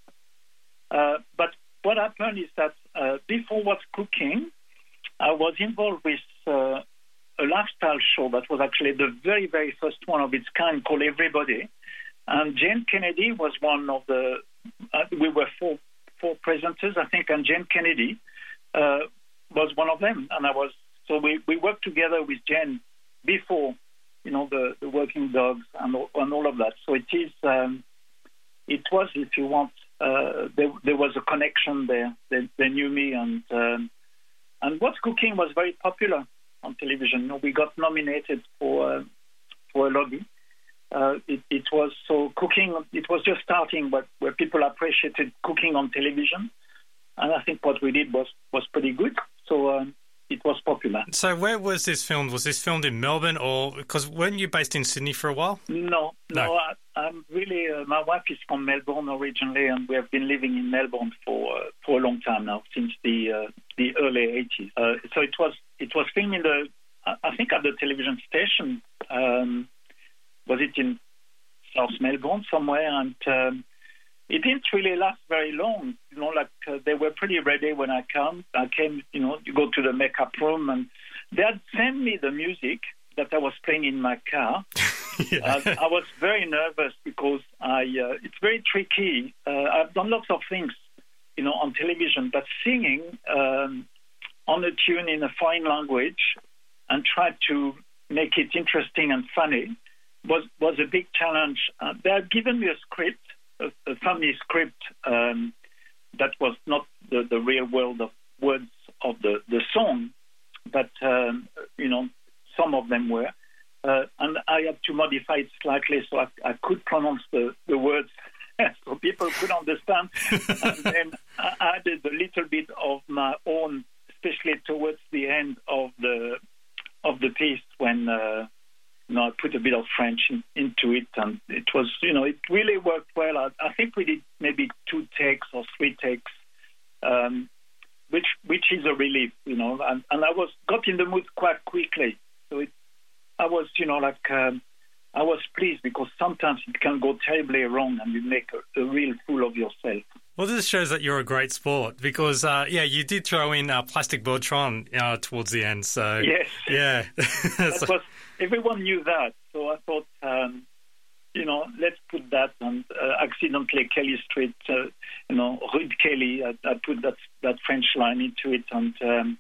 Speaker 25: uh, but what happened is that uh, before What's Cooking, I was involved with uh, a lifestyle show that was actually the very, very first one of its kind called Everybody. And Jane Kennedy was one of the, uh, we were four, four presenters, I think, and Jane Kennedy uh, was one of them. And I was, so we, we worked together with Jen before, you know, the, the working dogs and, all- and all of that. So it is, um, it was, if you want, uh, there, there was a connection there. They, they knew me, and um, and What's Cooking was very popular on television. You know, we got nominated for uh, for a Logie. Uh, it, it was so cooking. It was just starting, but where people appreciated cooking on television, and I think what we did was was pretty good. So um, it was popular.
Speaker 1: So, where was this filmed? Was this filmed in Melbourne or because weren't you based in Sydney for a while?
Speaker 25: No, no.
Speaker 1: No.
Speaker 25: I, I'm really. Uh, my wife is from Melbourne originally, and we have been living in Melbourne for uh, for a long time now, since the uh, the early 80s. Uh, so it was it was filmed in the, I I think, at the television station. Um, was it in South Melbourne somewhere? And um, it didn't really last very long. You know, like uh, they were pretty ready when I came. I came, you know, you go to the makeup room, and they had sent me the music that I was playing in my car. uh, I was very nervous because I. Uh, it's very tricky. Uh, I've done lots of things, you know, on television, but singing um, on a tune in a foreign language and try to make it interesting and funny was was a big challenge. Uh, they had given me a script, a, a funny script um, that was not the, the real world of words of the, the song, but um, you know some of them were, uh, and I had to modify it slightly so I, I could pronounce the, the words so people could understand, and then I added a little bit of my own, especially towards the end of the of the piece when. Uh, you know, I put a bit of French in, into it, and it was, you know, it really worked well. I, I think we did maybe two takes or three takes, um, which which is a relief, you know. And, and I was got in the mood quite quickly, so it, I was, you know, like um, I was pleased because sometimes it can go terribly wrong, and you make a, a real fool of yourself.
Speaker 1: Well, this shows that you're a great sport because, uh, yeah, you did throw in uh, Plastic Bertrand uh, towards the end. So
Speaker 25: Yes.
Speaker 1: yeah,
Speaker 25: that was everyone knew that, so I thought, um, you know, let's put that on uh, accidentally Kelly Street, uh, you know, Rude Kelly. I, I put that that French line into it, and um,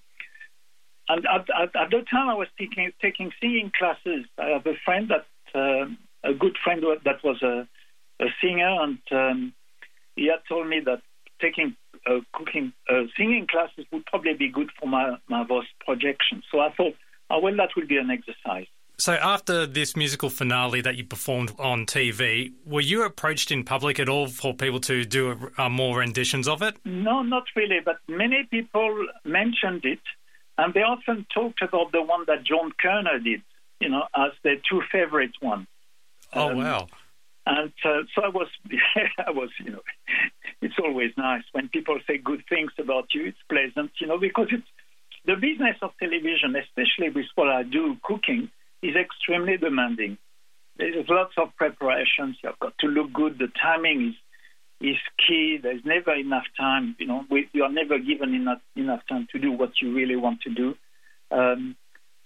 Speaker 25: and at, at, at the time I was taking taking singing classes. I have a friend that um a good friend that was a a singer, and um, he had told me that taking uh, cooking uh, singing classes would probably be good for my my voice projection. So I thought, oh well, that will be an exercise.
Speaker 1: So after this musical finale that you performed on TV, were you approached in public at all for people to do uh, more renditions of it?
Speaker 25: No, not really, but many people mentioned it, and they often talked about the one that John Kerner did, you know, as their two favorite one.
Speaker 1: Oh
Speaker 25: Um,
Speaker 1: wow!
Speaker 25: And uh, so I was, I was, you know, it's always nice when people say good things about you. It's pleasant, you know, because it's the business of television, especially with what I do, cooking, is extremely demanding. There's lots of preparations. You've got to look good. The timing is is key. There's never enough time. You know, we, you are never given enough enough time to do what you really want to do. Um,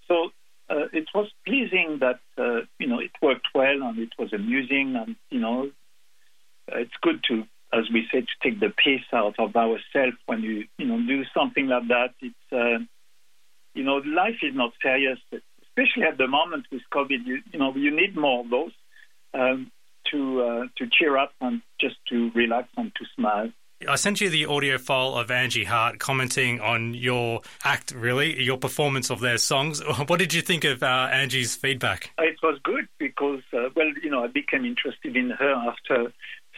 Speaker 25: so uh, it was pleasing that uh, you know it worked well and it was amusing and you know it's good to, as we say, to take the piss out of ourselves when you you know do something like that. It's uh, you know life is not serious, especially at the moment with COVID. You, you know you need more of those um, to uh, to cheer up and just to relax and to smile.
Speaker 1: I sent you the audio file of Angie Hart commenting on your act, really, your performance of their songs. What did you think of uh, Angie's feedback?
Speaker 25: It was good because, uh, well, you know, I became interested in her after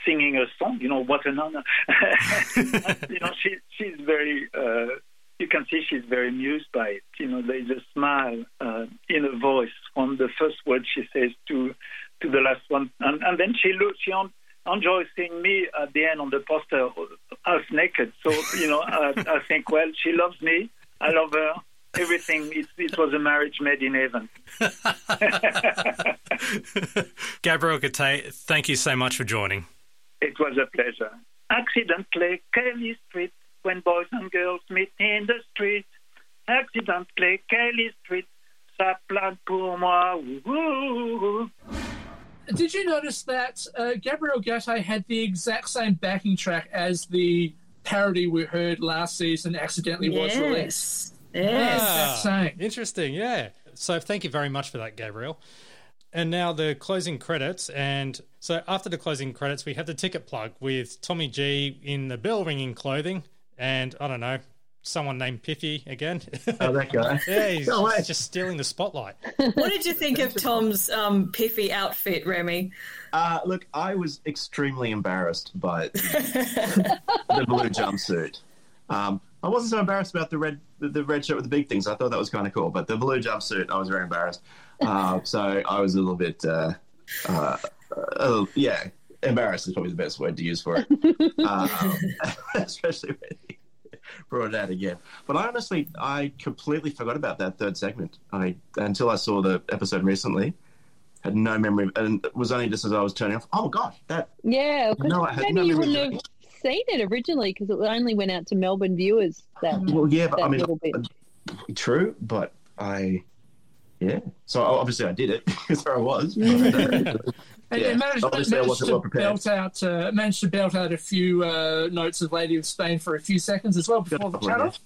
Speaker 25: singing a song. You know, what an honor. you know, she, she's very, uh, can see she's very amused by it. You know, there's a smile uh, in her voice from the first word she says to to the last one. And, and then she looks, she en- enjoys seeing me at the end on the poster, half naked. So, you know, I, I think, well, she loves me. I love her. Everything. It, it was a marriage made in heaven.
Speaker 1: Gabriel Gaté, thank you so much for joining.
Speaker 25: It was a pleasure. Accidentally, Kelly Street, when boys and girls meet in the street. Accidentally, Kelly Street, ça plane pour moi. Ooh.
Speaker 3: Did you notice that uh, Gabriel Gaté had the exact same backing track as the parody we heard last season, accidentally was released?
Speaker 1: Yes.
Speaker 3: Exact same.
Speaker 1: Interesting, yeah. So thank you very much for that, Gabriel. And now the closing credits. And so after the closing credits, we have the ticket plug with Tommy G in the bell ringing clothing. And I don't know, someone named Piffy again.
Speaker 2: Oh, that guy.
Speaker 1: yeah, he's
Speaker 2: Go away.
Speaker 1: just stealing the spotlight.
Speaker 14: What did you think of Tom's um, piffy outfit, Remy?
Speaker 2: Uh, look, I was extremely embarrassed by the, the blue jumpsuit. Um, I wasn't so embarrassed about the red the, the red shirt with the big things. I thought that was kind of cool, but the blue jumpsuit, I was very embarrassed. Uh, so I was a little bit uh, uh, uh, yeah, embarrassed is probably the best word to use for it. um, especially when he brought it out again. But I honestly, I completely forgot about that third segment. I until I saw the episode recently, had no memory, and it was only just as I was turning off. Oh gosh, that
Speaker 4: yeah,
Speaker 2: No, I had
Speaker 4: maybe
Speaker 2: no
Speaker 4: you
Speaker 2: memory
Speaker 4: wouldn't have seen it originally because it only went out to Melbourne viewers. That
Speaker 2: Well, yeah, but I mean,
Speaker 4: bit.
Speaker 2: true, but I, yeah. So obviously I did it because there I was.
Speaker 3: And
Speaker 2: Yeah,
Speaker 3: it managed,
Speaker 2: obviously I
Speaker 3: managed
Speaker 2: wasn't
Speaker 3: to
Speaker 2: well prepared.
Speaker 3: belt out uh, managed to belt out a few uh, notes of Lady of Spain for a few seconds as well before the chat off.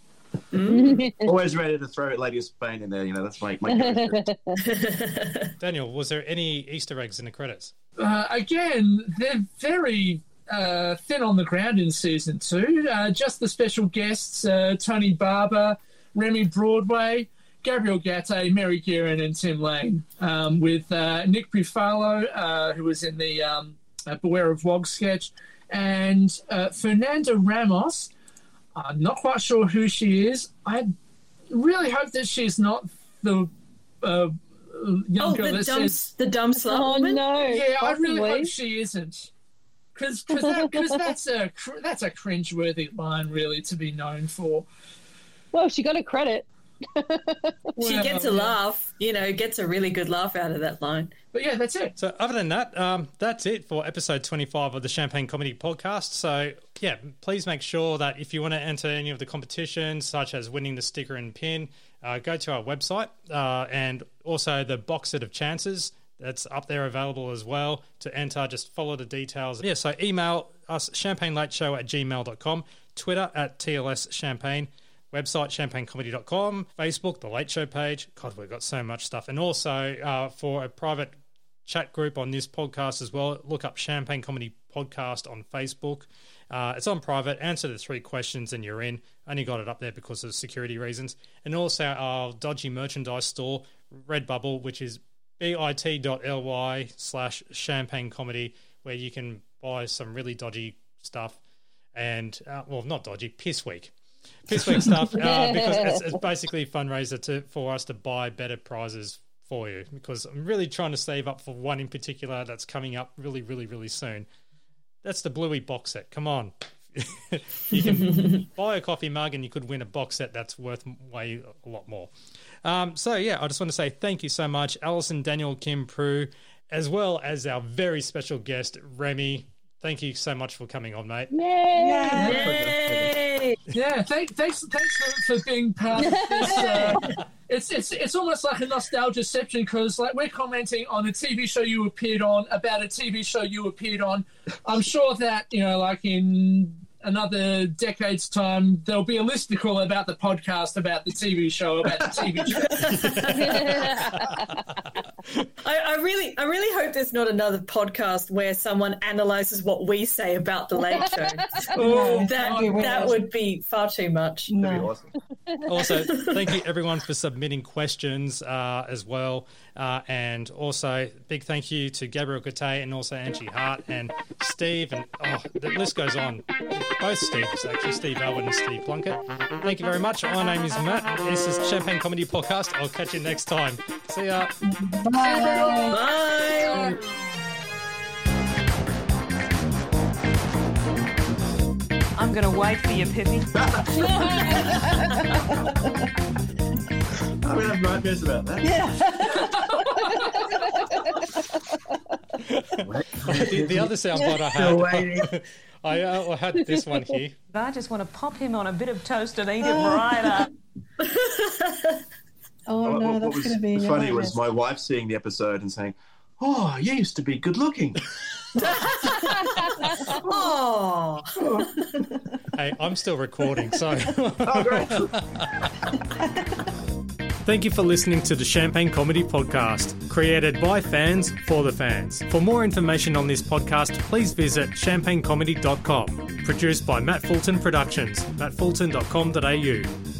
Speaker 2: Always ready to throw Lady of Spain in there. You know, that's my my.
Speaker 1: Daniel, was there any Easter eggs in the credits?
Speaker 3: Uh, again, they're very uh, thin on the ground in season two. Uh, just the special guests: uh, Tony Barber, Remy Broadway, Gabriel Gaté, Mary Gearin, and Tim Lane, um, with uh, Nick Bufalo, uh, who was in the um, uh, Beware of Wog sketch, and uh, Fernanda Ramos. I'm not quite sure who she is. I really hope that she's not the uh, young
Speaker 14: Oh,
Speaker 3: girl
Speaker 14: the
Speaker 3: that
Speaker 14: dumb,
Speaker 3: says
Speaker 14: the dumb slut
Speaker 4: Oh,
Speaker 14: woman.
Speaker 4: no.
Speaker 3: yeah, I really hope she isn't. Because that, cause that's a cr- that's a cringeworthy line, really, to be known for.
Speaker 4: Well, she got a credit.
Speaker 14: She gets a laugh, you know, gets a really good laugh out of that line.
Speaker 3: But yeah, that's it.
Speaker 1: So, other than that, um, that's it for episode 25 of the Champagne Comedy Podcast. So, yeah, please make sure that if you want to enter any of the competitions, such as winning the sticker and pin, uh, go to our website uh, and also the box set of chances. That's up there available as well to enter. Just follow the details. Yeah, so email us champagnelateshow at gmail.com, Twitter at TLS Champagne, website champagnecomedy.com, Facebook, The Late Show page. God, we've got so much stuff. And also uh, for a private chat group on this podcast as well. Look up Champagne Comedy Podcast on Facebook. Uh, it's on private. Answer the three questions and you're in. Only got it up there because of security reasons. And also our dodgy merchandise store, Redbubble, which is bit.ly slash champagne comedy, where you can buy some really dodgy stuff. And, uh, well, not dodgy, piss weak. Piss weak stuff uh, because it's, it's basically a fundraiser to, for us to buy better prizes for you because I'm really trying to save up for one in particular that's coming up really, really, really soon. That's the Bluey box set. Come on. you can buy a coffee mug and you could win a box set that's worth way a lot more. Um, so, yeah, I just want to say thank you so much, Alison, Daniel, Kim Prue, as well as our very special guest, Remy. Thank you so much for coming on, mate.
Speaker 3: Yay! Yeah, thank, thanks, thanks for, for being part of this. Uh, it's it's it's almost like a nostalgia section because like we're commenting on a TV show you appeared on about a TV show you appeared on. I'm sure that you know, like in another decade's time, there'll be a listicle about the podcast about the TV show about the TV show.
Speaker 14: I, I really, I really hope there's not another podcast where someone analyzes what we say about the Late Show.
Speaker 3: Oh,
Speaker 14: that
Speaker 3: that'd be
Speaker 14: that would be far too much.
Speaker 1: also, thank you everyone for submitting questions uh, as well. Uh, and also, big thank you to Gabriel Gaté and also Angie Hart and Steve. And oh, the list goes on. Both Steves, actually, Steve Elwood and Steve Plunkett. Thank you very much. My name is Matt. This is Champagne Comedy Podcast. I'll catch you next time. See ya.
Speaker 14: Bye.
Speaker 18: I'm going to wait for you, Pippi.
Speaker 2: I'm gonna have nightmares about that.
Speaker 1: the, the other soundbite I
Speaker 2: Still waiting.
Speaker 1: had, I, uh, I had this one here.
Speaker 18: I just want to pop him on a bit of toast and eat it right up.
Speaker 11: Oh no,
Speaker 2: what
Speaker 11: that's going to be in
Speaker 2: funny
Speaker 11: nightmares.
Speaker 2: was my wife seeing the episode and saying, "Oh, you used to be good looking."
Speaker 14: Oh.
Speaker 1: Hey, I'm still recording, so. Thank you for listening to the Champagne Comedy Podcast, created by fans for the fans. For more information on this podcast, please visit champagnecomedy.com. Produced by Matt Fulton Productions, mattfulton.com.au.